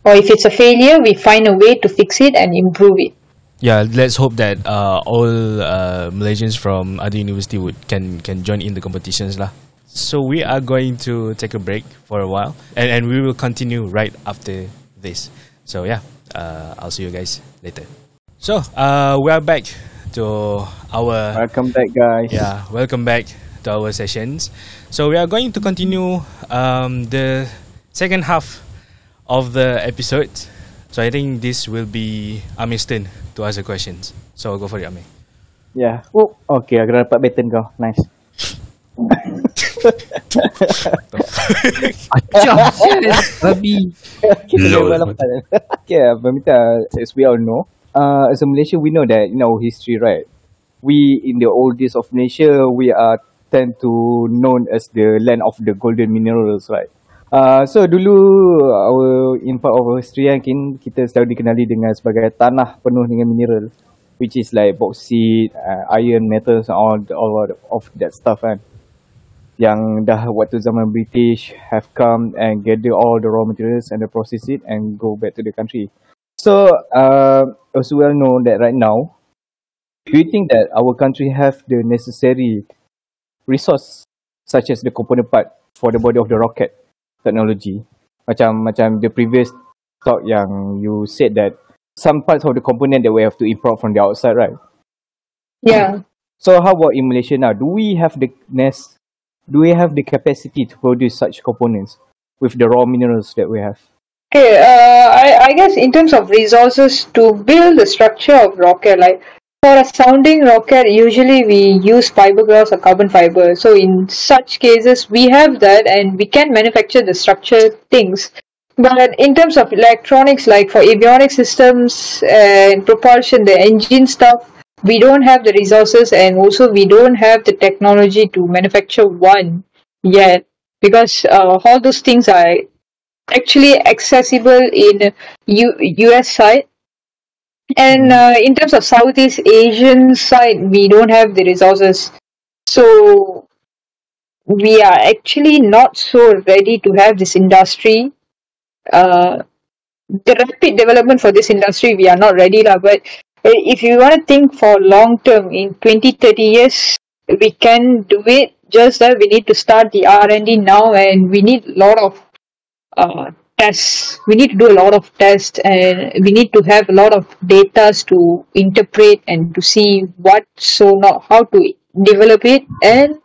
Or if it's a failure, we find a way to fix it and improve it. Yeah, let's hope that uh, all uh, Malaysians from other university would can can join in the competitions lah. So we are going to take a break for a while, and and we will continue right after this. So yeah, uh, I'll see you guys later. So uh, we are back to our welcome back, guys. yeah, welcome back to our sessions. So we are going to continue um, the second half of the episode. So I think this will be Amir's turn to ask the questions. So go for it, Amir. Yeah. Oh, okay. Aku dah dapat baton kau. Nice. *laughs* Acah Babi dah balapan. okay, Pamita, as we all know, uh, as a Malaysian, we know that in our history, right, we in the old days of Malaysia, we are tend to known as the land of the golden minerals, right? Uh, so dulu our in part of history kan kita selalu dikenali dengan sebagai tanah penuh dengan mineral. which is like bauxite, uh, iron, metals, and all all of that stuff kan. Yang dah waktu zaman British have come and gather all the raw materials and they process it and go back to the country. So, uh, as well know that right now, do you think that our country have the necessary resource such as the component part for the body of the rocket technology? Macam macam the previous talk yang you said that some parts of the component that we have to import from the outside, right? Yeah. So how about in Malaysia now? Do we have the nest? Do we have the capacity to produce such components with the raw minerals that we have? Okay, uh, I, I guess in terms of resources to build the structure of rocket, like for a sounding rocket, usually we use fiberglass or carbon fiber. So in such cases, we have that and we can manufacture the structure things. But in terms of electronics, like for avionic systems and propulsion, the engine stuff, we don't have the resources and also we don't have the technology to manufacture one yet because uh, all those things are actually accessible in U- US side and uh, in terms of Southeast Asian side we don't have the resources. So we are actually not so ready to have this industry. Uh, the rapid development for this industry we are not ready lah. But uh, if you want to think for long term in 20 30 years we can do it. Just that we need to start the r&d now and we need a lot of uh, tests. We need to do a lot of tests and we need to have a lot of data to interpret and to see what so not how to develop it and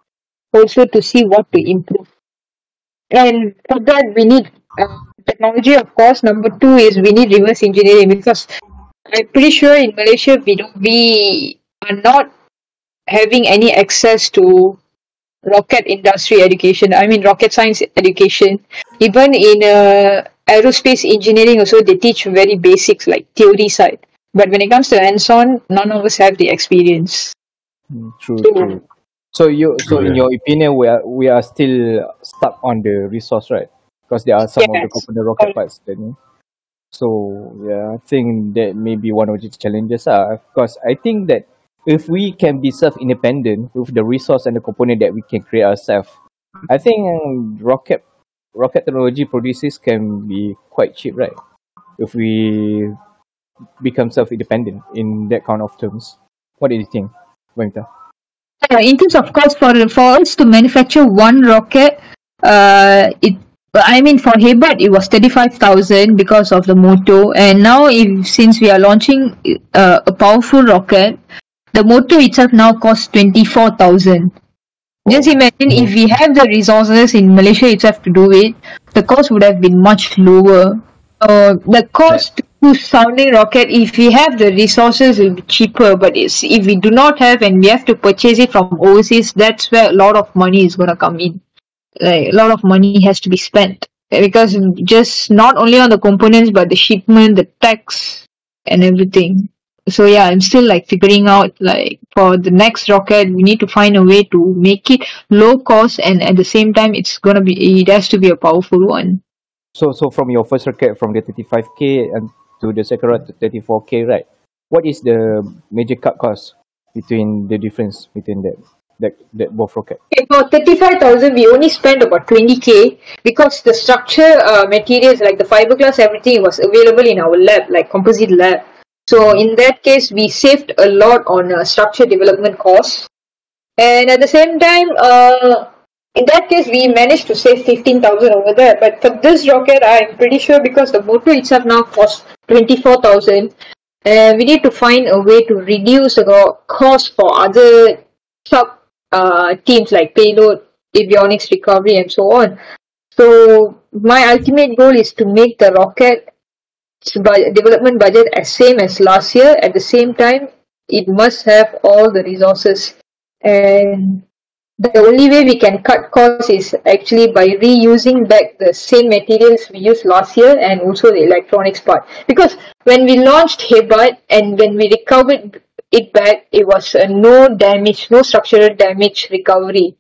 also to see what to improve. And for that we need uh, technology of course. Number two is we need reverse engineering because i'm pretty sure in malaysia we don't we are not having any access to rocket industry education i mean rocket science education even in uh, aerospace engineering also they teach very basics like theory side but when it comes to hands on none of us have the experience Mm, True, So- true. So you, so in your opinion, we are we are still stuck on the resource, right? Because there are some of the Yes. component rocket parts that need. So yeah, I think that may be one of the challenges. Ah, because I think that if we can be self-independent with the resource and the component that we can create ourselves, I think rocket rocket technology produces can be quite cheap, right? If we become self-independent in that kind of terms. What do you think, Vanmitha? Uh, in terms of cost for for us to manufacture one rocket, uh, it I mean for Hebert it was thirty five thousand because of the motor, and now if since we are launching uh, a powerful rocket, the motor itself now costs twenty four thousand. Just imagine if we have the resources in Malaysia itself to do it, the cost would have been much lower. Uh, the cost to sounding rocket, if we have the resources, it will be cheaper. But it's, if we do not have and we have to purchase it from overseas, that's where a lot of money is gonna come in. Like a lot of money has to be spent because just not only on the components but the shipment, the tax, and everything. So yeah, I'm still like figuring out like for the next rocket, we need to find a way to make it low cost and at the same time, it's gonna be it has to be a powerful one. So so from your first rocket from the 35k and to the second rocket to 34k, right? What is the major cut cost between the difference between that that that both rocket? Okay, for 35,000, we only spent about 20k because the structure uh, materials like the fiberglass, everything was available in our lab, like composite lab. So in that case, we saved a lot on uh, structure development costs. And at the same time, uh, in that case, we managed to save 15,000 over there. But for this rocket, I'm pretty sure because the motor itself now costs 24,000. And we need to find a way to reduce the cost for other sub uh, teams like payload, avionics recovery, and so on. So my ultimate goal is to make the rocket development budget as same as last year. At the same time, it must have all the resources, and the only way we can cut costs is actually by reusing back the same materials we used last year and also the electronics part. Because when we launched Hebert and when we recovered it back, it was a no damage, no structural damage recovery.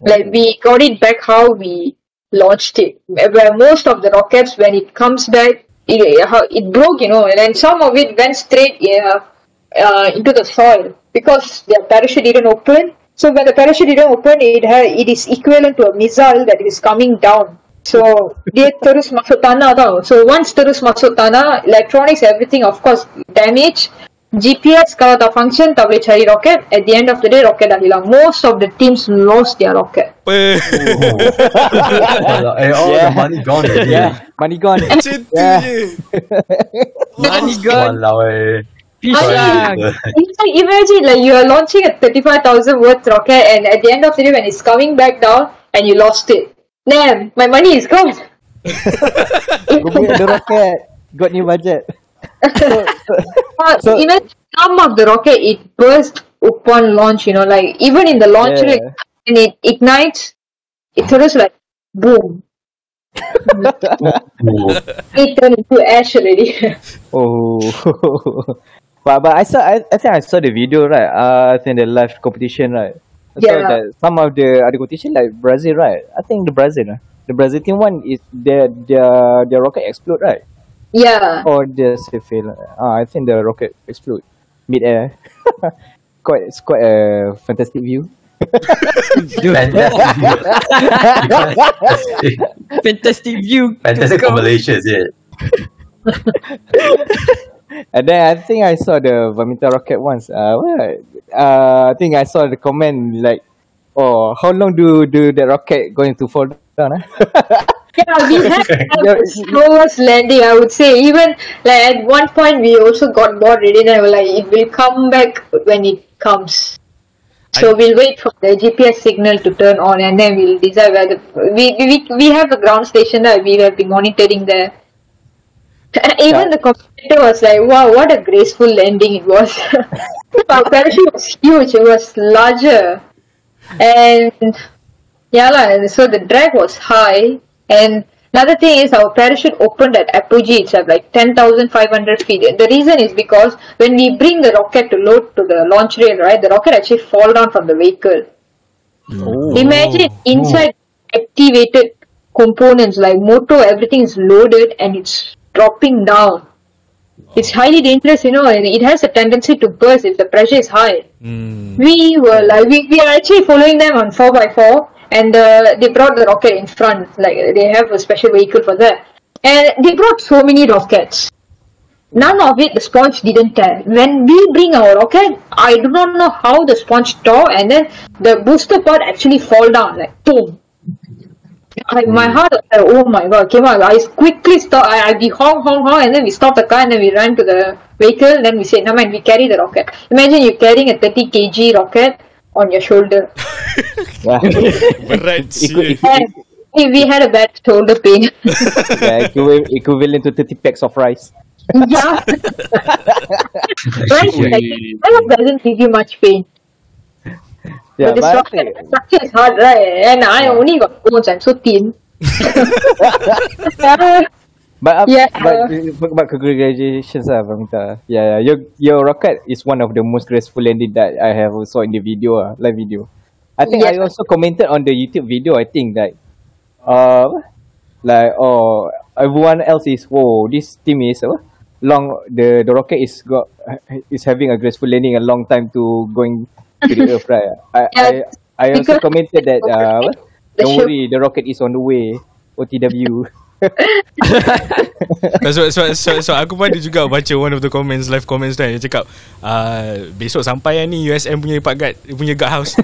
Like we got it back how we launched it. Where most of the rockets, when it comes back, it, how it broke, you know, and then some of it went straight, yeah, uh, into the soil because their parachute didn't open. So when the parachute didn't open, it ha- it is equivalent to a missile that is coming down. So terus masuk tanah. So once terus masuk tanah, electronics everything of course damage. GPS kalau tak function tak boleh cari rocket. At the end of the day, rocket dah hilang. Most of the teams lost their rocket. Apa? *laughs* eh, all Yeah. the money gone already. Yeah, money gone. Yeah. *laughs* Money gone. Walau eh. Pisang. Like imagine like you are launching a thirty-five thousand worth rocket, and at the end of the day, when it's coming back down, and you lost it. Damn, my money is gone. *laughs* Go the rocket. Got new budget. Uh, So- even some of the rocket it burst upon launch. You know, like even in the launch Yeah. rig, when it ignites, it turns like boom. Oh, *laughs* It turned into ash already. *laughs* Oh. *laughs* but but I saw I, I think I saw the video right. Uh, I think the live competition right. I saw Yeah. that some of the other competition like Brazil right. I think the Brazil uh, the Brazil team one is their their their rocket explode right yeah. or the fail. Ah, I think the rocket explode mid air. *laughs* quite it's quite a fantastic view. *laughs* fantastic view. fantastic, Fantastic view. fantastic for Malaysia, is it? *laughs* And then I think I saw the Vanmitha rocket once. Uh, what? Uh, I think I saw the comment like, "Oh, how long do do the rocket going to fall down?" ah?" Yeah, we *laughs* had the slowest landing, I would say. Even like at one point, we also got bored already. And we were like, it will come back when it comes. So I- we'll wait for the GPS signal to turn on, and then we'll decide whether we we we have a ground station that we have been monitoring there. *laughs* Even the commentator was like, "Wow, what a graceful landing it was!" *laughs* Our parachute was huge; it was larger, and yeah, lah. So the drag was high, and another thing is our parachute opened at apogee itself, like ten thousand five hundred feet. The reason is because when we bring the rocket to load to the launch rail, right, the rocket actually fall down from the vehicle. Oh. Imagine oh. inside activated components like motor, everything is loaded and it's dropping down. It's highly dangerous, you know, and it has a tendency to burst if the pressure is high. Hmm. we were like we, we are actually following them on 4x4 and uh, they brought the rocket in front like they have a special vehicle for that. And they brought so many rockets. None of it the sponge didn't tear when we bring our rocket i do not know how the sponge tore and then the booster part actually fall down like boom I, my heart was like, oh my god, came out. I quickly stop. I, I be honk, honk, honk, and then we stop the car and then we run to the vehicle. Then we say, no man, we carry the rocket. Imagine you're carrying a 30 kg rocket on your shoulder. Yeah. Berat Equi- And we, we had a bad shoulder pain. *laughs* yeah, equivalent, equivalent to 30 packs of rice. yeah. *laughs* right? Like, that doesn't give you much pain. Yeah, but the but I structure, the structure is hard, right? And I only got bones. I'm so thin. *laughs* Yeah. But uh, Yeah. but, but but congratulations lah Vanmitha. Yeah, yeah. Your your rocket is one of the most graceful landing that I have saw in the video ah, live video. I think I also commented on the YouTube video. I think like, uh, like oh everyone else is whoa this team is apa long the the rocket is got is having a graceful landing a long time to going to the earth right. I I I also commented that uh, don't worry the rocket is on the way. OTW. *laughs* so, so, so, so aku pun ada juga baca one of the comments live comments tu kan dia cakap uh, besok sampai lah ni USM punya part guard punya guard house *laughs*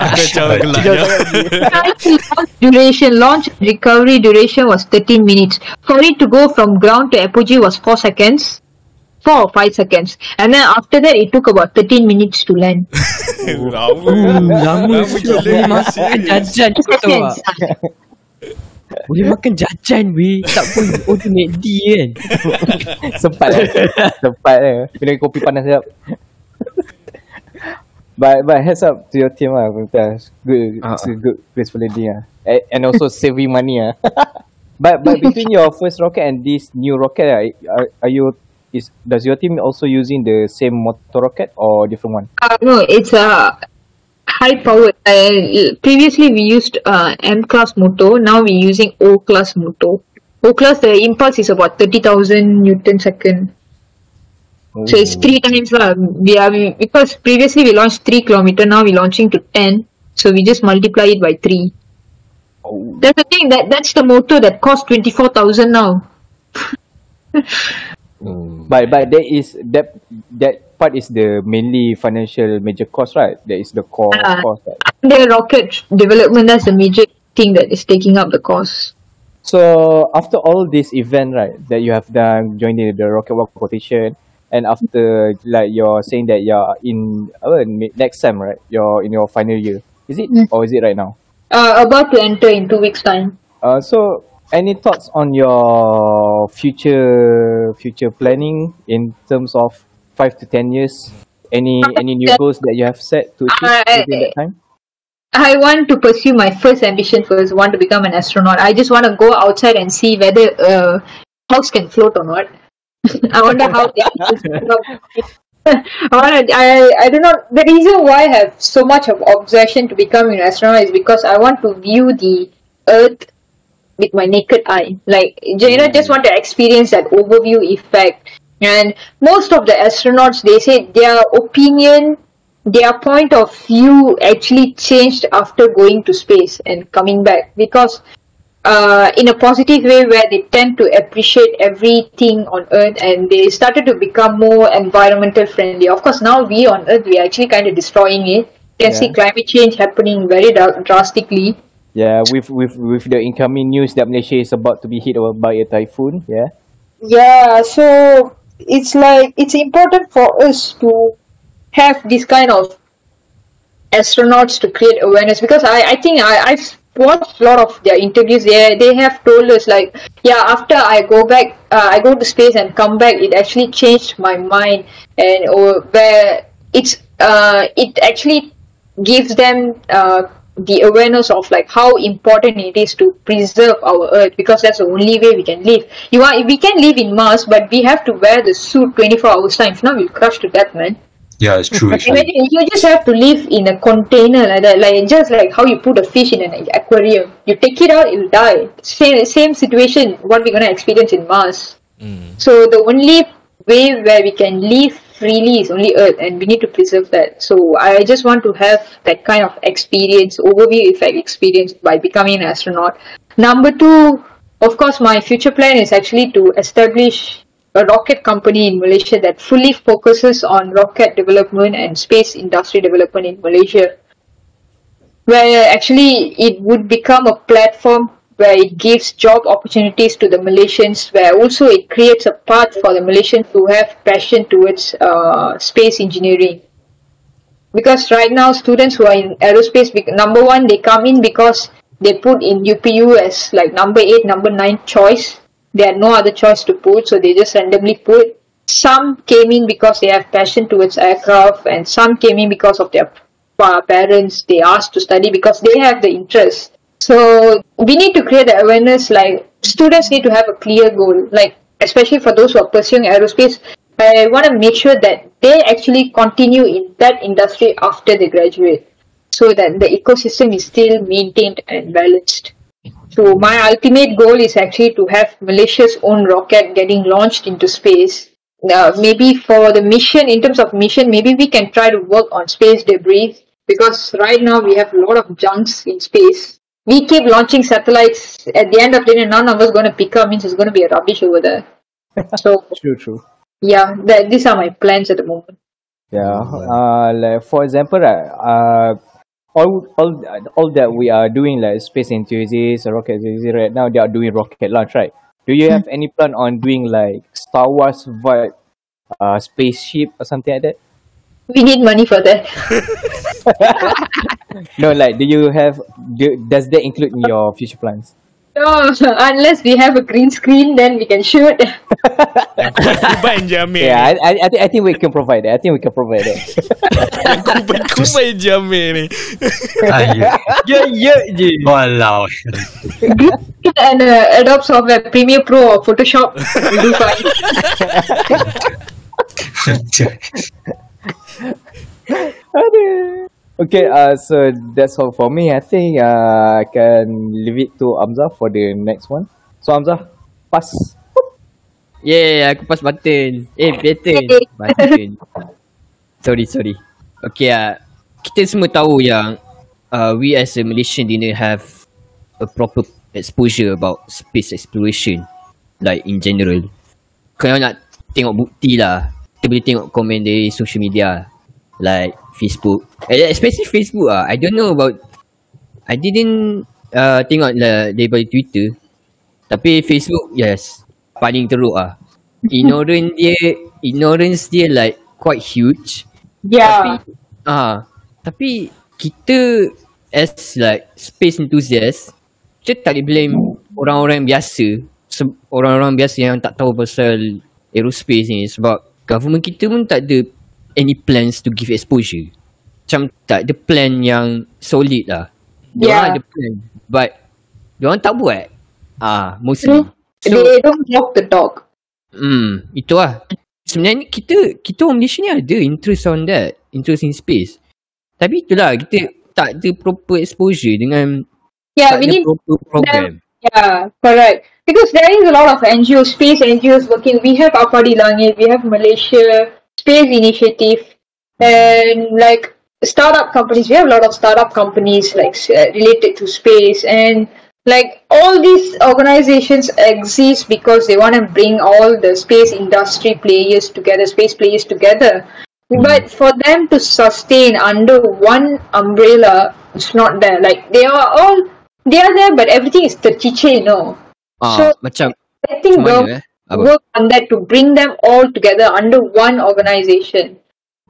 aku macam gelak je launch duration, launch recovery duration was 13 minutes. For it to go from ground to apogee was 4 seconds. 4 or 5 seconds. And then after that, it took about 13 minutes to land. siap. gila Boleh makan jajan tahu tak? Boleh makan jajan weh. Tak pun order McD kan. *laughs* Sempat lah Sempat lah Kena kopi panas sekejap But but heads up to your team lah Good Ah, It's a good graceful landing lah And also saving money lah *laughs* But but *laughs* between your first rocket and this new rocket ah, are, are you is does your team also using the same motor rocket or different one? Uh, no, it's a high power. Uh, previously, we used uh, M class motor. Now we're using O class motor. O class, the impulse is about 30,000 newton second. So it's three times lah. We are we, because previously we launched three kilometer. Now we're launching to ten. So we just multiply it by three. Oh. That's the thing. That that's the motor that cost twenty four thousand now. *laughs* But but that is that that part is the mainly financial major cost, right? That is the core Ah. cost. Right? The rocket development that's the major thing that is taking up the cost. So after all this event, right, that you have done, joining the Rocket Walk competition, and after like you're saying that you're in uh, next sem, right? You're in your final year. Is it or is it right now? Uh, about to enter in two weeks time. Uh, so any thoughts on your future future planning in terms of five to ten years? Any *laughs* any new goals that you have set to achieve I- within that time? I want to pursue my first ambition first. Want to become an astronaut. I just want to go outside and see whether uh, house can float or not. *laughs* I wonder how. *laughs* I want to. I I don't know. The reason why I have so much of obsession to become an astronaut is because I want to view the Earth with my naked eye. Like you know, just want to experience that overview effect. And most of the astronauts, they say their opinion their point of view actually changed after going to space and coming back. Because uh, in a positive way where they tend to appreciate everything on earth and they started to become more environmental friendly. Of course now we on earth we are actually kind of destroying it. You can see climate change happening very dra- drastically Yeah, with with with the incoming news that Malaysia is about to be hit by a typhoon. Yeah. Yeah, so it's like it's important for us to have this kind of astronauts to create awareness because I, I think I, I've watched a lot of their interviews they they have told us like yeah after I go back uh, I go to space and come back it actually changed my mind and or where it's uh it actually gives them uh the awareness of like how important it is to preserve our earth because that's the only way we can live you are we can live in mars but we have to wear the suit 24 hours time if not we'll crush to death man Yeah, it's true. Actually. Imagine you just have to live in a container like that, like just like how you put a fish in an aquarium. You take it out, it'll die. Same same situation. What we're gonna experience in Mars. Mm. So the only way where we can live freely is only Earth, and we need to preserve that. So I just want to have that kind of experience, overview effect experience by becoming an astronaut. Number two, of course, my future plan is actually to establish a rocket company in Malaysia that fully focuses on rocket development and space industry development in Malaysia. Where actually it would become a platform where it gives job opportunities to the Malaysians, where also it creates a path for the Malaysians who have passion towards uh, space engineering. Because right now, students who are in aerospace, number one, they come in because they put in UPU as like number eight, number nine choice. They had no other choice to put, so they just randomly put. Some came in because they have passion towards aircraft, and some came in because of their parents. They asked to study because they have the interest. So we need to create the awareness. Like students need to have a clear goal. Like especially for those who are pursuing aerospace, I want to make sure that they actually continue in that industry after they graduate, so that the ecosystem is still maintained and balanced. So my ultimate goal is actually to have Malaysia's own rocket getting launched into space. Uh, maybe for the mission, in terms of mission, maybe we can try to work on space debris because right now we have a lot of junks in space. We keep launching satellites. At the end of the day, none of us going to pick up. Means it's going to be a rubbish over there. *laughs* So True, true. yeah, that, these are my plans at the moment. Yeah. Uh, like for example, right, uh, all all all that we are doing like space enthusiasts, rocket enthusiasts right now, they are doing rocket launch, right? Do you have any plan on doing like Star Wars vibe, uh, spaceship or something like that? We need money for that. *laughs* No, like, do you have? Do, does that include in your future plans? No, *laughs* unless we have a green screen, then we can shoot. Kuban *laughs* Jamil Yeah, I, I, I think I think we can provide that. I think we can provide that. Kuban Jamil ni Ayah. Ya, ya je. Walau. and uh, Adobe software, Premiere Pro or Photoshop will do fine. Okay, uh, so that's all for me. I think uh, I can leave it to Amza for the next one. So Amza, pass. Yeah, aku pas button. Eh, button. *laughs* Button. sorry, sorry. Okay, uh, kita semua tahu yang uh, we as a Malaysian didn't have a proper exposure about space exploration. Like in general. Kalau nak tengok bukti lah, kita boleh tengok komen dari social media. Like Facebook. Eh, especially Facebook ah. I don't know about I didn't uh, tengok lah daripada Twitter. Tapi Facebook, yes. Paling teruk ah. *laughs* Ignorance dia, ignorance dia like quite huge. Yeah. Ah, tapi kita as like space enthusiast, kita tak boleh blame orang-orang biasa, orang-orang biasa yang tak tahu pasal aerospace ni sebab government kita pun tak ada any plans to give exposure. Macam tak ada plan yang solid lah. Dia Yeah. ada plan but dia orang tak buat. Ah, mostly. So, they don't walk the dog. Hmm, itu lah. Sebenarnya kita kita orang Malaysia ni ada interest on that, interest in space. Tapi itulah kita tak ada proper exposure dengan Yeah, tak we ada need proper program. Yeah, correct. Because there is a lot of NGOs, space NGOs working. We have Apadi Langit, we have Malaysia Space Initiative, and like startup companies. We have a lot of startup companies like uh, related to space, and like all these organizations exist because they want to bring all the space industry players together, space players together. But for them to sustain under one umbrella, it's not there. Like they are all they are there, but everything is tercice, no. Ah, So- macam I think macam work, mana eh? Apa? work on that to bring them all together under one organization.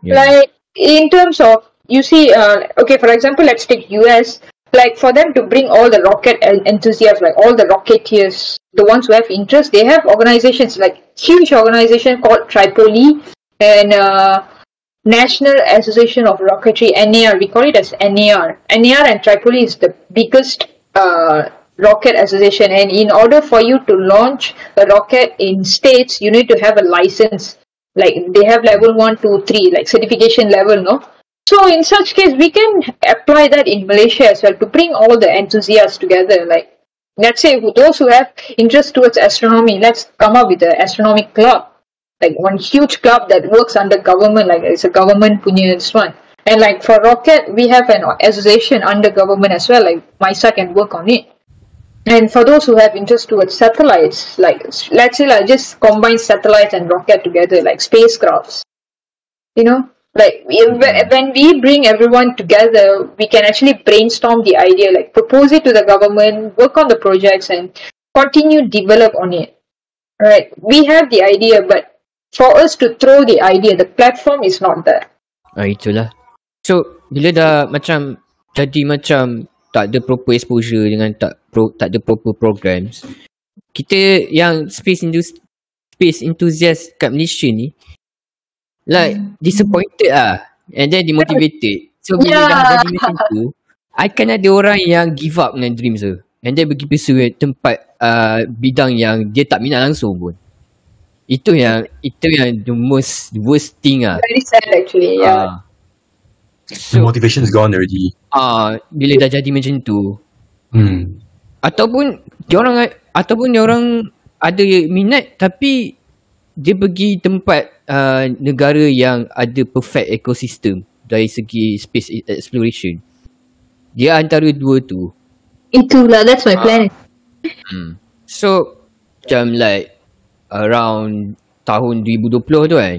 Yeah. Like in terms of you see, uh, okay, for example, let's take US. Like for them to bring all the rocket enthusiasts, like all the rocketeers, the ones who have interest, they have organizations like huge organization called Tripoli and uh, National Association of Rocketry (NAR). We call it as NAR. NAR and Tripoli is the biggest uh, rocket association, and in order for you to launch a rocket in states, you need to have a license. Like they have level one, two, three, like certification level, no. So in such case, we can apply that in Malaysia as well to bring all the enthusiasts together. Like let's say those who have interest towards astronomy, let's come up with an astronomy club like one huge club that works under government, like it's a government punya this one. And like for rocket, we have an association under government as well. Like MYSA can work on it. And for those who have interest towards satellites, like let's say like just combine satellites and rocket together, like spacecrafts. You know, like we- when when we bring everyone together, we can actually brainstorm the idea, like propose it to the government, work on the projects, and continue develop on it. Right, we have the idea, but for us to throw the idea, the platform is not there. Ah, itulah. So, bila dah macam jadi macam tak ada proper exposure dengan tak pro, tak ada proper programs. Kita yang space indus, space enthusiast kat Malaysia ni like disappointed ah and then demotivated. So bila Yeah. dah jadi macam tu, akan ada orang yang give up dengan dreams tu. And then pergi pursue tempat uh, bidang yang dia tak minat langsung pun. Itu yang itu yang the most worst thing ah. Very sad, actually. Yeah. Ah. The So, motivation is gone already. Ah bila dah jadi macam tu Hmm. ataupun dia orang ataupun dia orang ada minat tapi dia pergi tempat uh, negara yang ada perfect ecosystem dari segi space e- exploration. Dia antara dua tu. Itulah, that's my plan. So macam like around tahun 2020 tu kan.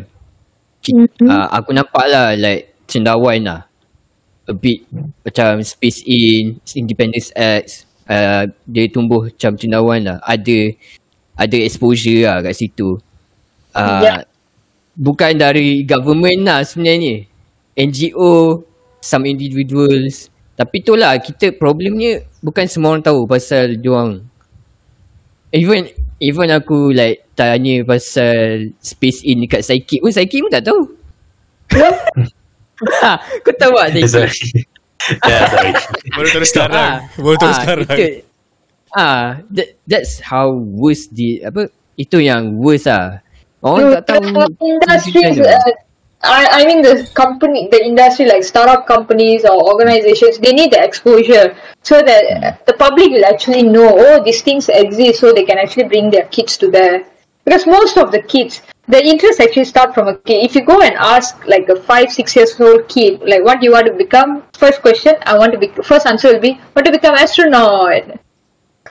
Ki- uh, aku nampak lah like cendawan lah. A bit macam Space In, Independence X. Uh, dia tumbuh macam cendawan lah. Ada ada exposure lah kat situ. Uh, Ya. Bukan dari government lah sebenarnya. NGO, some individuals. Tapi tu lah kita problemnya bukan semua orang tahu pasal diorang Even even aku like tanya pasal space in dekat psychic pun psychic pun tak tahu. *laughs* ha, kau tahu tak It's psychic? like, *laughs* yeah, it's like, Baru terus sekarang. Ah, Baru terus ah, sekarang. Ah, that, that's how worst di apa itu yang worst ah. Orang tak tahu. the industries, tujuan dia. uh, I, I mean the company, the industry like startup companies or organizations, they need the exposure so that uh, the public will actually know, oh, these things exist, so they can actually bring their kids to there. because most of the kids the interest actually start from a kid if you go and ask like a five six years old kid like what do you want to become first question i want to be first answer will be want to become astronaut.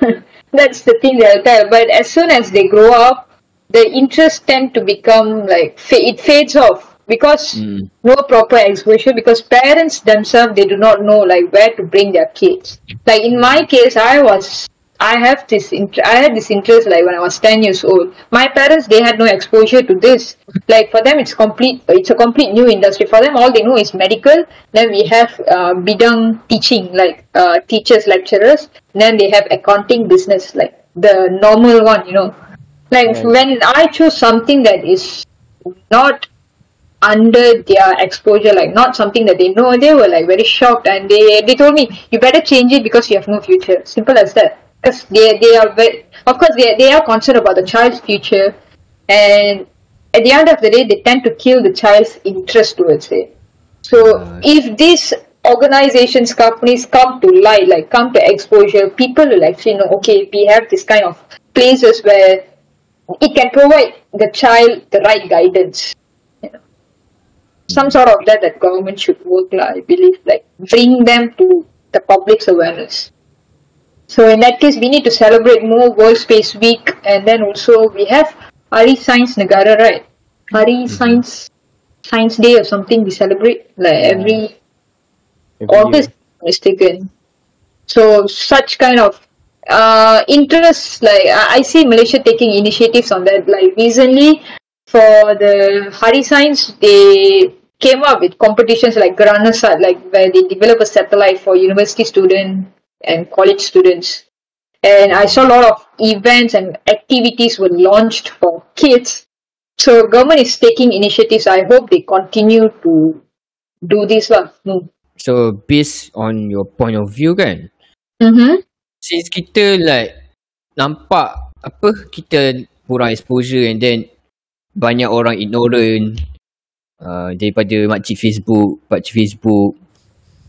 *laughs* That's the thing they'll tell. But as soon as they grow up the interest tend to become like it fades off because Mm. no proper exposure because parents themselves they do not know like where to bring their kids. Like in my case i was i have this i had this interest like when i was 10 years old. My parents they had no exposure to this. Like for them it's complete it's a complete new industry. For them all they know is medical. Then we have uh, bidang teaching like uh, teachers lecturers. Then they have accounting business like the normal one you know. Like when i chose something that is not under their exposure, like not something that they know, they were like very shocked. And they they told me you better change it because you have no future. Simple as that. Because they they are very, of course they they are concerned about the child's future, and at the end of the day they tend to kill the child's interest towards it. So if these organizations, companies come to light, like come to exposure, people will actually know. Okay, we have this kind of places where it can provide the child the right guidance some sort of that that government should work lah, I believe like bring them to the public's awareness so in that case we need to celebrate more World Space Week. And then also we have Hari Science Negara right? Hari Science Science Day or something we celebrate like every Every August mistaken. So such kind of uh interests like I, I see Malaysia taking initiatives on that. Like recently for the Hari Science they came up with competitions like Granasat like where they develop a satellite for university student and college students and I saw a lot of events and activities were launched for kids so government is taking initiatives I hope they continue to do this lah. Hmm. So based on your point of view kan Mm-hmm. Since kita like Nampak Apa Kita kurang exposure and then Banyak orang ignorant uh, Daripada makcik Facebook Pakcik Facebook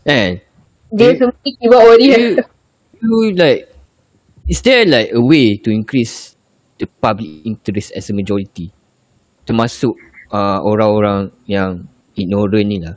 Kan Dia You- semua warrior. you, like Is there like a way to increase The public interest as a majority Termasuk uh, Orang-orang yang Ignorant ni lah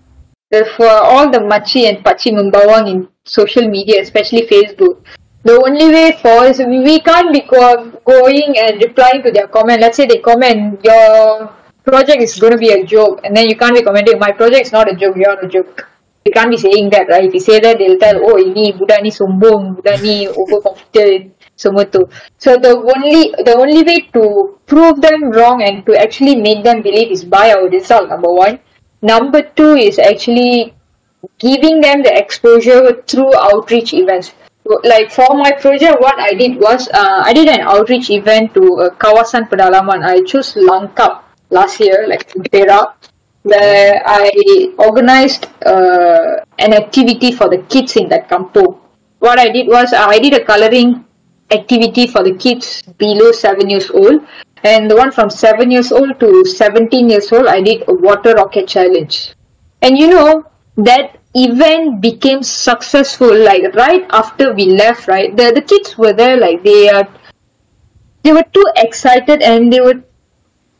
for all the machi and pachi membawang in social media, especially Facebook. The only way for is we we can't be go- going and replying to their comment. Let's say they comment your project is going to be a joke, and then you can't be commenting my project is not a joke, you're a joke. You can't be saying that, right? If you say that, they'll tell, oh ini budak ni sombong, budak ni overconfident, semua tu. So the only the only way to prove them wrong and to actually make them believe is by our result. Number one. Number two is actually giving them the exposure through outreach events. Like for my project, what I did was uh, I did an outreach event to uh, Kawasan Pedalaman. I chose Langkap last year, like Perak, where I organized uh, an activity for the kids in that kampung. What I did was I did a coloring activity for the kids below seven years old. And the one from 7 years old to 17 years old, I did a water rocket challenge. And you know, that event became successful like right after we left, right? The the kids were there like they are they were too excited and they were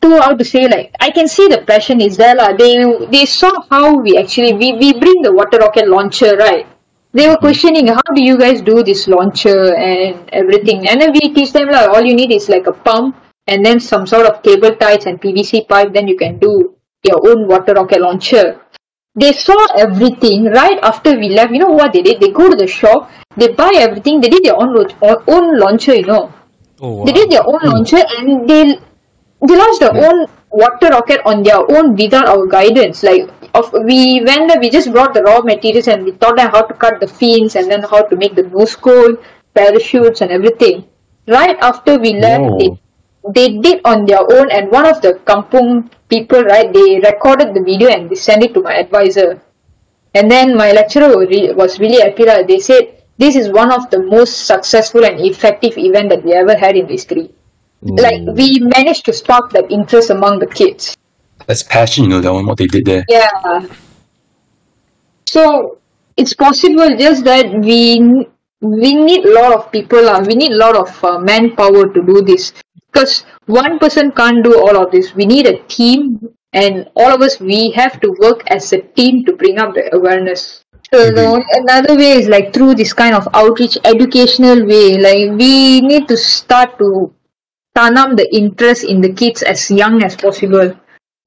too how to say like I can see the passion is there lah. They they saw how we actually we, we bring the water rocket launcher, right? They were questioning how do you guys do this launcher and everything. And then we teach them like all you need is like a pump and then some sort of cable ties and PVC pipe, then you can do your own water rocket launcher. They saw everything right after we left. You know what they did? They go to the shop, they buy everything, they did their own own launcher, you know. Oh, They did their own launcher and they they launched their own water rocket on their own without our guidance. Like of we went there, we just brought the raw materials and we taught them how to cut the fins and then how to make the nose cone, parachutes and everything. Right after we left, Whoa. they they did on their own and one of the kampung people, right, they recorded the video and they sent it to my advisor. And then my lecturer was really happy. They said this is one of the most successful and effective event that we ever had in history. Like we managed to spark that interest among the kids. That's passion, you know, that one, what they did there. Yeah. So it's possible just that we we need a lot of people. Uh, we need a lot of uh, manpower to do this. Because one person can't do all of this. We need a team, and all of us we have to work as a team to bring up the awareness. So the only, another way is like through this kind of outreach, educational way. Like we need to start to tanam the interest in the kids as young as possible.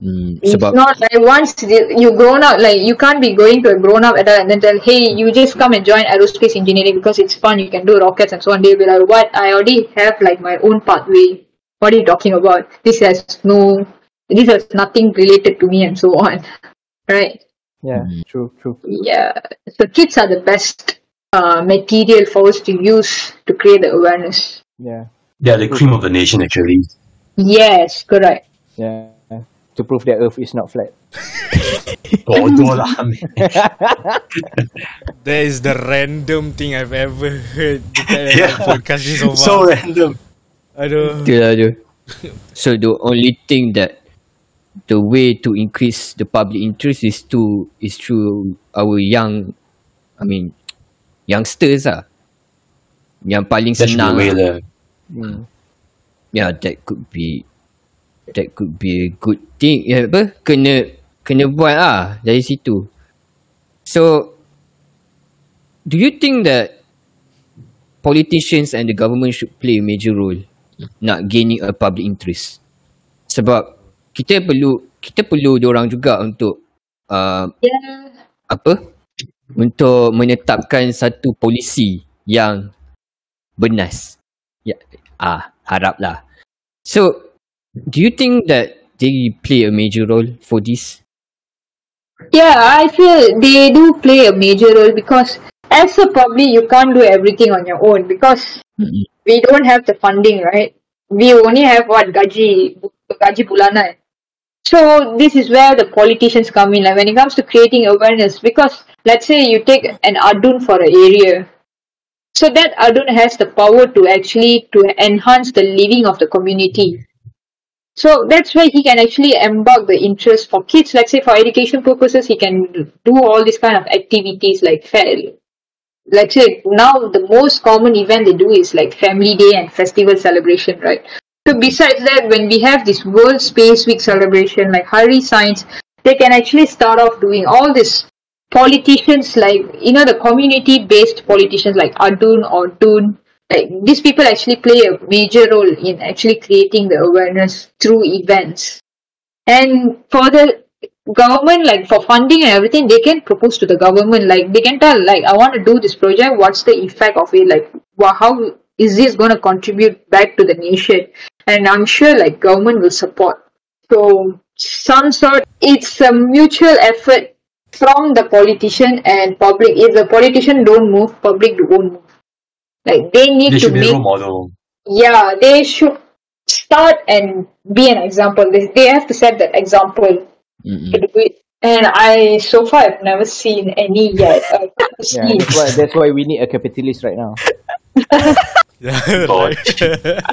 Hmm, It's sebab not like once you grown up, like you can't be going to a grown up adult and then tell, hey, you just come and join aerospace engineering because it's fun, you can do rockets and so on. They'll be like, what? I already have like my own pathway. What are you talking about? This has no, this has nothing related to me and so on. *laughs* Right? Yeah, Mm. true, true. Yeah. So kids are the best uh, material for us to use to create the awareness. Yeah, They are the cream of the nation, actually. Yes, correct. yeah. To prove that Earth is not flat. *laughs* Bodoh lah. *laughs* That is the random thing I've ever heard Yeah. podcast ni so *laughs* far. so random. Aduh. Betul lah tu. So the only thing that the way to increase the public interest is to is through our young I mean youngsters lah. Yang paling That should be senang the way lah. Hmm. Yeah, that could be that could be a good thing. Ya apa? Kena kena buat lah dari situ. So do you think that politicians and the government should play a major role nak gaining a public interest? Sebab kita perlu kita perlu orang juga untuk uh, Yeah. apa? Untuk menetapkan satu polisi yang bernas. Ya, ah, haraplah. So, do you think that they play a major role for this? Yeah, I feel they do play a major role because as a public, you can't do everything on your own because Mm-mm. we don't have the funding, right? We only have what gaji gaji bulanan. So this is where the politicians come in. Like when it comes to creating awareness, because let's say you take an adun for an area, so that adun has the power to actually to enhance the living of the community. So that's where he can actually embark the interest for kids. Let's say for education purposes, he can do all these kind of activities like fair. Let's say now the most common event they do is like family day and festival celebration, right? So besides that, when we have this World Space Week celebration like Hari Science, they can actually start off doing all this politicians like you know the community based politicians like Adun or Dun like these people actually play a major role in actually creating the awareness through events. And for the government like for funding and everything they can propose to the government. Like they can tell like i want to do this project. What's the effect of it? Like how is this going to contribute back to the nation? And i'm sure like government will support. So some sort it's a mutual effort from the politician and public if the politician don't move public won't move like they need They to should be a make role model. yeah they should start and be an example they, they have to set that example Mm-mm. to do it and i so far I've never seen any yet i hope to Yeah, see that's why that's why we need a capitalist right now. *laughs* Yeah, God. like-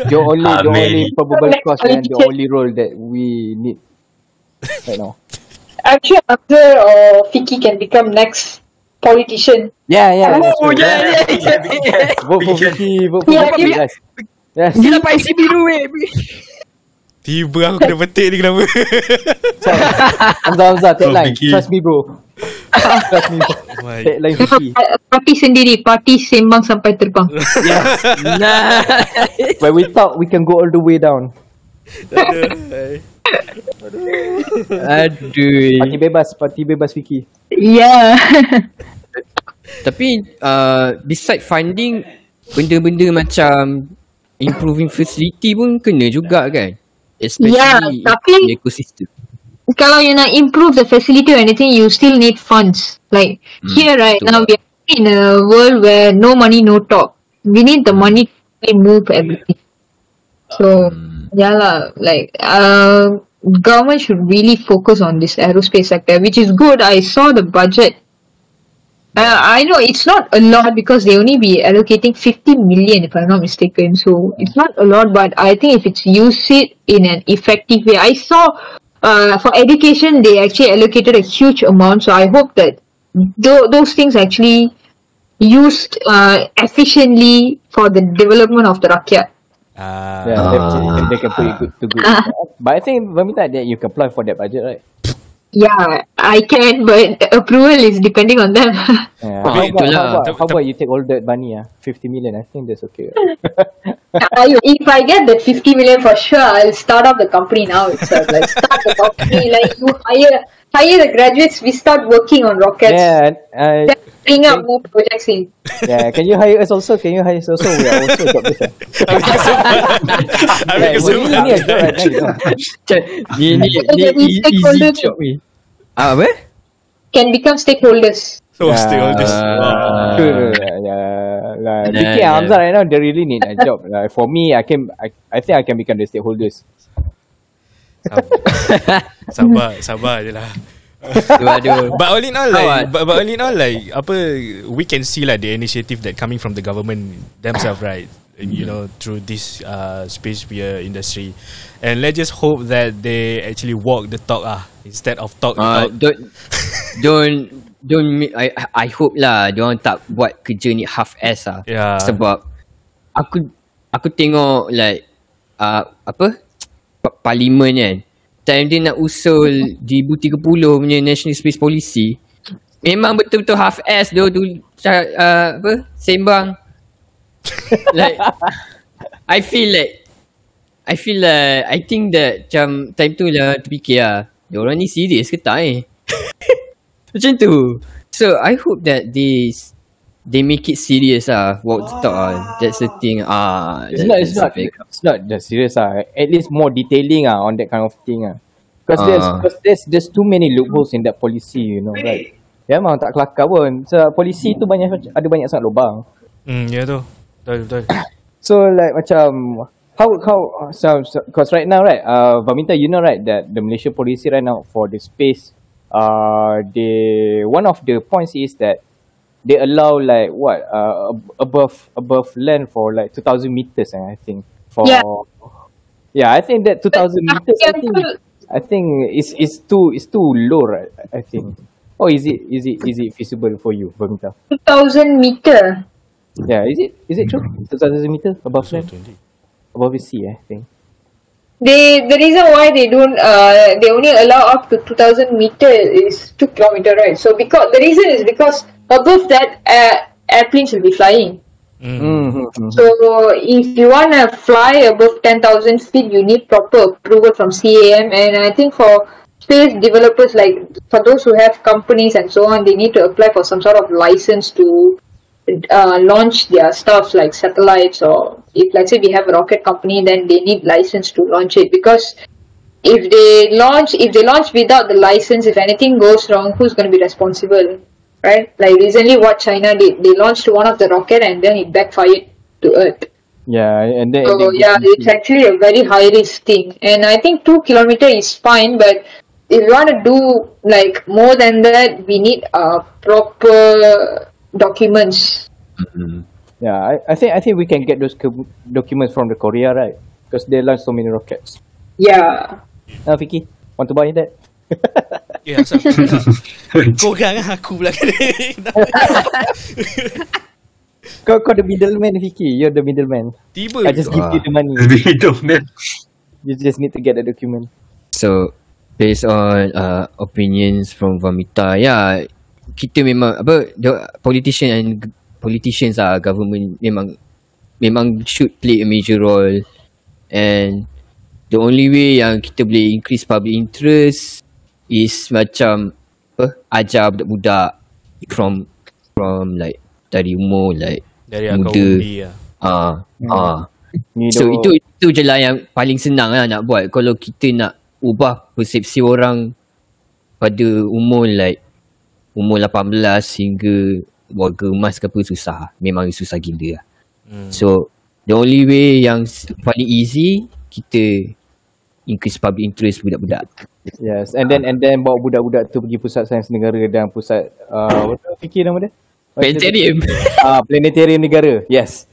The only the only probable Next cause and the only role that we need right now. Actually Abdul or Fiki can become next politician Yeah, yeah. Oh, right. yeah, yeah, yeah, yeah. Vote for Vicky, vote for Yeah, yeah. guys. Yes. Dia dapat IC biru eh. Tiba aku kena petik ni kenapa? Hamzah, Hamzah, tagline. Vicky. Trust me, bro. Trust me. My Tagline Vicky. *laughs* parti sendiri parti sembang sampai terbang *laughs* Nah. When we talk, we can go all the way down. Aduh. Aduh. Parti bebas, parti bebas Vicky. yeah *laughs* Tapi uh, beside funding benda-benda macam improving facility pun kena juga kan. Especially Yeah, tapi- the ecosystem. kalau you nak improve the facility or anything, you still need funds. Like Hmm, here, right betul. now we are in a world where no money, no talk. We need the money to move everything. So Hmm. Yeah, lah. Like uh, government should really focus on this aerospace sector, which is good. I saw the budget. Uh, I know it's not a lot because they only be allocating 50 million if I'm not mistaken. So it's not a lot, but I think if it's used it in an effective way, I saw uh, for education they actually allocated a huge amount. So I hope that tho- those things actually used uh, efficiently for the development of the rakyat. Ah, Yeah, Ah. they, they can put it good to good. Ah. But I think Vamita that you can apply for that budget, right? Yeah, I can, but approval is depending on them. *laughs* Yeah. Ah, how, about, how, about, how about you take all that money? Ah, 50 million. I think that's okay. I, *laughs* if I get that 50 million for sure, I'll start up the company now itself. Like start the company, like you hire hire the graduates, we start working on rockets. yeah, uh, Then bring up more projects in. yeah. Can you hire us also? Can you hire us also? We are also job this. *laughs* I Yeah, mean, we really need a job right now. You know? Macam Ni ni ni easy job ni Ah, Apa? Can become stakeholders. so stakeholders. Ah. Wow. Sure. Yeah, like, Yeah, Vicky yeah. Hamzah right now, they really need a job. Like, for me, I can, I, I think I can become the stakeholders. *laughs* Sabar, sabar, je lah. But all in all, like, ah? but, but all in all, like, apa, we can see like the initiative that coming from the government themselves, right? You know, through this uh, space beer industry, and let's just hope that they actually walk the talk ah instead of talk Ah, talk. don't don't don't make, I I hope lah dia orang tak buat kerja ni half ass lah. Yeah. Sebab aku aku tengok like uh, apa pa- parlimen kan. Time dia nak usul di Bu30 punya National Space Policy memang betul-betul half ass dia tu uh, apa sembang. *laughs* Like I feel like I feel like I think that macam time tu lah terfikir lah dia orang ni serius ke tak eh? *laughs* Macam tu. So I hope that they they make it serious lah walk the talk lah that's the thing ah It's that- not, it's not, the it's not that serious. Ah, At least more detailing ah on that kind of thing. Ah. Because there's, Ah. cause there's, there's too many loopholes in that policy, you know, right? Ya, memang tak kelakar pun. So, polisi tu banyak ada banyak sangat lubang. Hmm, ya tu. Betul, betul. *coughs* So like macam how how so because right now right uh Vaminta you know right that the Malaysia policy right now for the space uh they one of the points is that they allow like what uh ab- above above land for like 2000 meters eh, I think for Yeah. yeah I think that 2000 meters I think betul. I think is is too is too low right I think or is it is it is it feasible for you Vanmitha 2000 meter. yeah is it is it true 2000 meters above land 20. above the sea I think They the reason why they don't uh they only allow up to 2000 meter is 2 kilometer right. So because the reason is because above that uh, airplanes will be flying. Hmm. Mm-hmm. So if you wanna fly above 10,000 feet, you need proper approval from CAM. And I think for space developers, like for those who have companies and so on, they need to apply for some sort of license to uh, launch their stuff like satellites or if let's say we have a rocket company, then they need license to launch it because if they launch if they launch without the license, if anything goes wrong, who's going to be responsible? Right? Like recently, what China did, they launched one of the rocket and then it backfired to Earth. Yeah, and then So and then- yeah, it's actually a very high risk thing, and I think two kilometer is fine, but if you want to do like more than that, we need uh proper documents. yeah. I, I think I think we can get those co- documents from the Korea, right? Because they launched so many rockets. Yeah. Ah, Vicky, want to buy that? Ya, asal Kau kan aku pula *laughs* kena *laughs* Kau kau the middleman, Vicky. You're the middleman. Tiba I just give you the money. *laughs* man. You just need to get the document. So based on uh, opinions from Vamita, yeah, kita memang apa the politician and politicians ah government memang memang should play a major role and the only way yang kita boleh increase public interest is macam apa ajar budak-budak from from like dari umur like Dari muda. lah ah ah. You So know, itu itu je lah yang paling senang lah nak buat. Kalau kita nak ubah persepsi orang Pada umur like Umur 18 hingga Warga emas ke apa susah. Memang susah gila lah. Hmm. So The only way yang paling easy Kita Increase public interest budak-budak Yes, and then and then bawa budak-budak tu pergi pusat sains negara dan pusat uh, what tu Vicky nama dia? Planetarium *laughs* Ah, planetarium negara. Yes.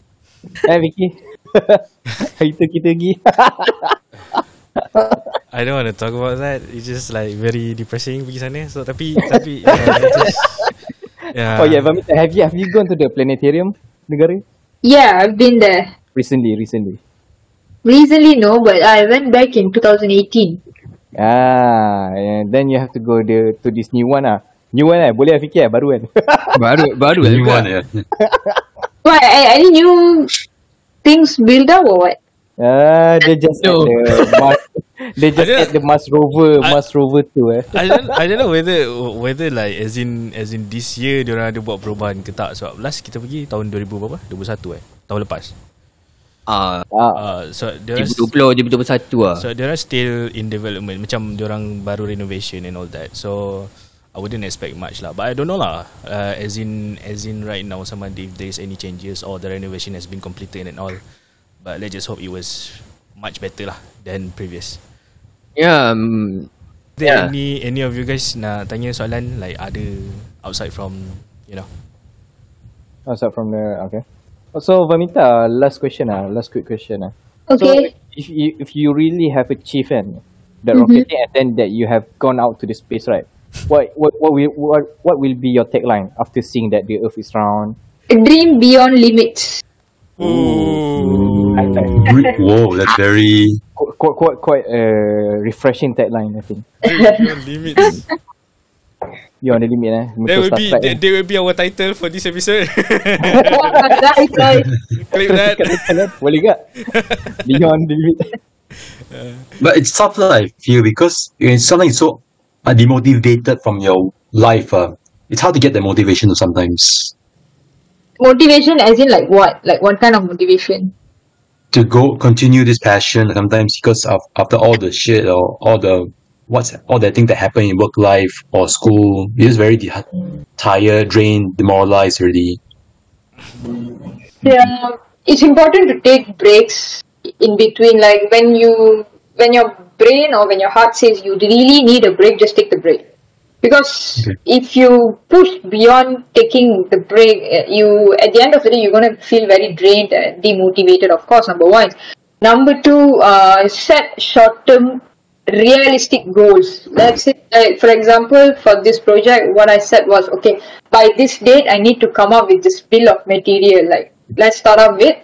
Eh Vicky. *laughs* Itu kita pergi. I don't want to talk about that It's just like very depressing pergi sana So tapi *laughs* Tapi yeah, it's just, yeah. oh yeah, Vamita, have you have you gone to the planetarium negara? Yeah, I've been there. Recently, recently. Recently no, but I went back in 2018. Ah, and then you have to go the to this new one ah. New one eh, boleh lah fikir eh, baru kan. *laughs* Baru baru The new juga. one, *laughs* yeah. Why? Any new things build up or what? ah, dia just No. the Mars, *laughs* they just add the Mars rover, I- Mars rover tu eh. I don't I don't know whether whether like as in as in this year dia orang ada buat perubahan ke tak sebab last kita pergi tahun 2000 berapa? 21 eh. Tahun lepas. Ah, Ah, Uh, so dia orang 2020 2021 ah. So dia orang still in development macam dia orang baru renovation and all that. So I wouldn't expect much lah. But I don't know lah. Uh, as in as in right now sama if there's any changes or the renovation has been completed and all. But let's just hope it was much better lah than previous. Ya, um, There Yeah. any any of you guys nak tanya soalan like ada outside from you know start from the okay. So Vamita, last question ah, last quick question ah. So Okay. if you if you really have achieved and the Mhm. rocketing and then that you have gone out to the space, right? What what what will what, what will be your tagline after seeing that the Earth is round? Dream beyond limits. I, Re- Whoa, that's very. quite quite quite, quite a refreshing tagline, I think. limits. You're on the limit, eh? That Muncul will be Trek, that, eh? that will be our title for this episode. *laughs* right, right. Click that. Boleh tak? *laughs* Beyond the limit. But it's tough, lah, I feel, because it's something so uh, demotivated from your life. Uh, it's hard to get the motivation sometimes Motivation as in like what? Like what kind of motivation? to go continue this passion. Sometimes because of after all the shit or all the what's all the things that happen in work life or school, you're just very de- tired, drained, demoralized already. Yeah, it's important to take breaks in between. Like when you, when your brain or when your heart says you really need a break, just take the break. Because Okay. if you push beyond taking the break, uh, you at the end of the day you're gonna feel very drained and demotivated. Of course, number one. Number two, uh, set short-term realistic goals. Let's say, like, for example, for this project, what I said was, okay, by this date, I need to come up with this bill of material. Like, let's start off with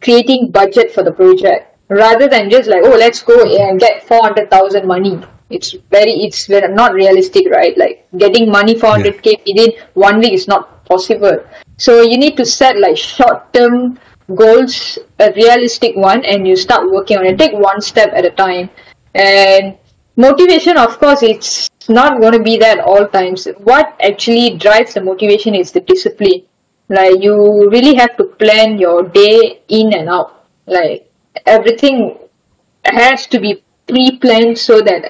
creating budget for the project rather than just like, oh, let's go and get 400,000 money. It's very, it's very not realistic, right? Like, getting money 400k within one week is not possible. So, you need to set like short term goals, a realistic one, and you start working on it. Take one step at a time. And motivation, of course, it's not going to be there all times. What actually drives the motivation is the discipline. Like you really have to plan your day in and out. Like everything has to be pre-planned so that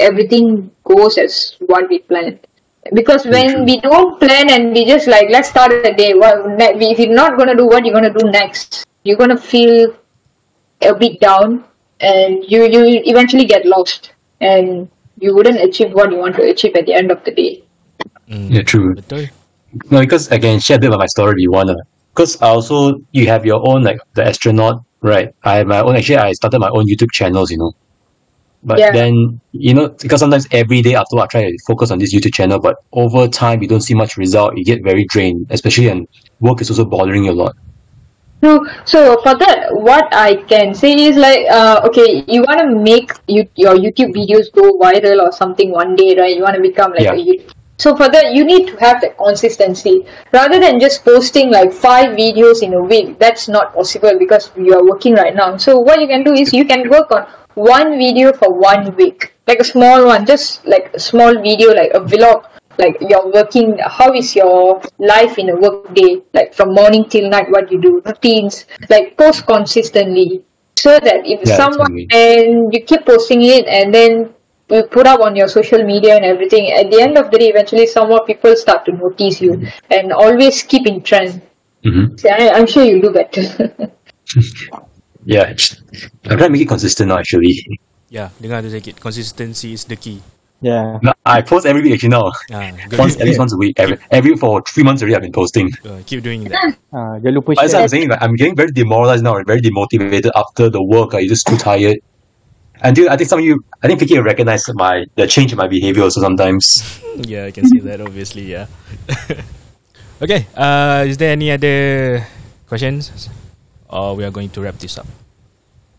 everything goes as what we planned. Because when we don't plan and we just like let's start the day. What ne- if you're not gonna do what you're gonna do next, you're gonna feel a bit down, and you you eventually get lost, and you wouldn't achieve what you want to achieve at the end of the day. Mm. Yeah, true. Betul. No, because I can share a bit about my story if you wanna. Because I also you have your own like the astronaut, right? I have my own. Actually, I started my own YouTube channels. You know, but Yeah. then you know because sometimes every day after I try to focus on this YouTube channel, but over time you don't see much result. You get very drained, especially and work is also bothering you a lot. True. So for that, what I can say is like, uh, okay, you want to make you, your YouTube videos go viral or something one day, right? You want to become like Yeah. a YouTube. So for that, you need to have that consistency rather than just posting like five videos in a week. That's not possible because you are working right now. So what you can do is you can work on one video for one week, like a small one, just like a small video, like a vlog like you're working how is your life in a work day like from morning till night what you do routines like post consistently so that if Yeah, someone definitely. and you keep posting it and then you put up on your social media and everything at the end of the day eventually some more people start to notice you and always keep in trend Mm-hmm. so I, i'm sure you'll do better *laughs* Yeah, I'm trying to make it consistent now. Actually, Yeah, dengar tu sikit. Consistency is the key. Yeah. No, I post every week actually now. Ah. Once at least once a week. Every every for three months already, I've been posting. Uh, keep doing that. Ah, jangan lupa But as. I'm saying, like, I'm getting very demoralized now, very demotivated after the work. Like, you're just too tired. Until I think some of you, I think Vicky will recognize my the change in my behavior also sometimes. *laughs* yeah, I can see that obviously, yeah. *laughs* okay, uh, is there any other questions? Or we are going to wrap this up?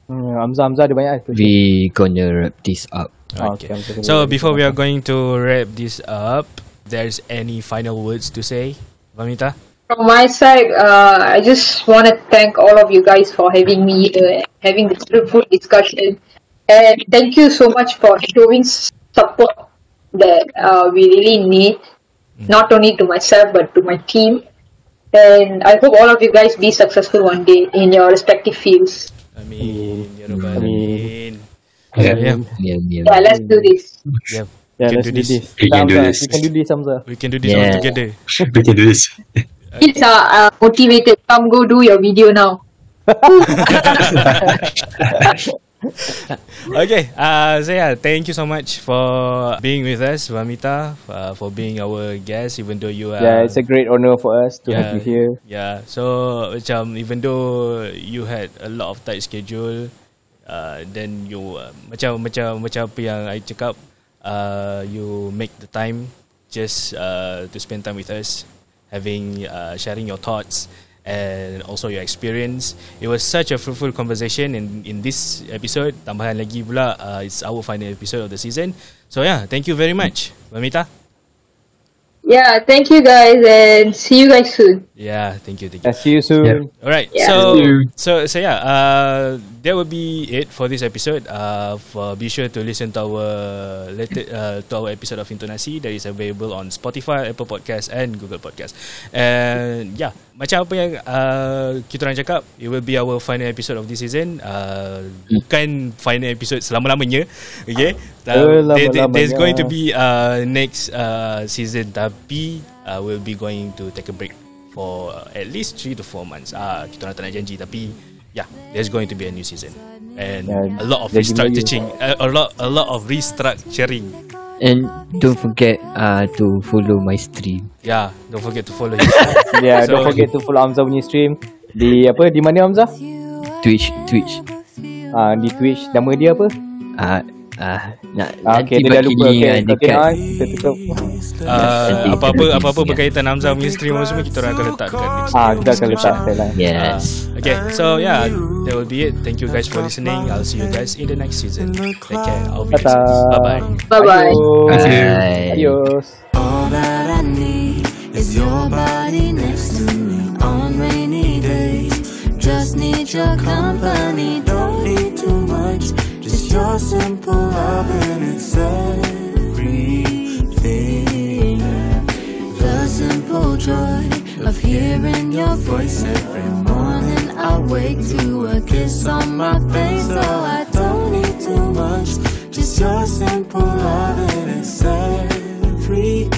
Hmm, Hamzah Hamzah ada banyak question. We gonna wrap this up. Okay. So before we are going to wrap this up, there's any final words to say, Vanmitha? From my side, uh, I just want to thank all of you guys for having me, uh, having this fruitful discussion, and thank you so much for showing support that uh, we really need, not only to myself but to my team. And I hope all of you guys be successful one day in your respective fields. Amin. Ya Rabbal Amin. Yeah. Yeah. Yeah, yeah. Yeah, let's do this. Yeah. Yeah, can let's do do this. this. We can do Hamzah, this. We can do this. We can do this all Yeah. together. *laughs* we can do this. *laughs* Kids are uh, motivated. Come go do your video now. *laughs* Okay, uh, so yeah, thank you so much for being with us, Vamita, uh, for being our guest, even though you are. Yeah, it's a great honor for us to have you here. Yeah, so macam even though you had a lot of tight schedule, uh, then you uh, macam macam macam apa yang I cakap, uh, you make the time just uh, to spend time with us, having uh, sharing your thoughts and also your experience. It was such a fruitful conversation in in this episode. Tambahan lagi pula, uh, it's our final episode of the season. So yeah, thank you very much, Vanmitha. Yeah, thank you guys and see you guys soon. Yeah, thank you, thank you. Yeah, see you soon. All right. Yeah. So, so so yeah. Uh, that will be it for this episode. Uh, for be sure to listen to our later uh, to our episode of Intonasi that is available on Spotify, Apple Podcast, and Google Podcast. And yeah, macam apa yang uh, kita orang cakap, it will be our final episode of this season. Uh, bukan final episode selama lamanya. Okay. Uh, there- there- there's going to be uh, next uh, season, tapi uh, we'll be going to take a break for uh, at least 3 to 4 months. Ah, kita orang tak nak janji tapi yeah, there's going to be a new season. And Yeah, a lot of restructuring, a, a lot a lot of restructuring. And don't forget uh, to follow my stream. Yeah, don't forget to follow his *laughs* Yeah, So- don't forget to follow Hamzah punya stream di apa di mana Hamzah? Twitch, Twitch. Ah di Twitch nama dia apa? Uh, uh, nak, Ah, okay, nanti dia dah lupa. Okay, uh, okay, dekat ah, kita tutup. uh, apa-apa apa-apa berkaitan Hamzah punya stream semua kita orang akan letak dekat next Ah, kita akan letak sekali. Yes. Okay, so yeah, that will be it. Thank you guys for listening. I'll see you guys in the next season. Take care. I'll be Ta-ta. Bye bye. Bye bye. Adios. Bye. Adios. All that I need is your body next to me on rainy days. Just need your company, your simple love and it's everything. The simple joy of hearing your voice every morning. I wake to a kiss on my face, so I don't need too much. Just your simple love and it's everything.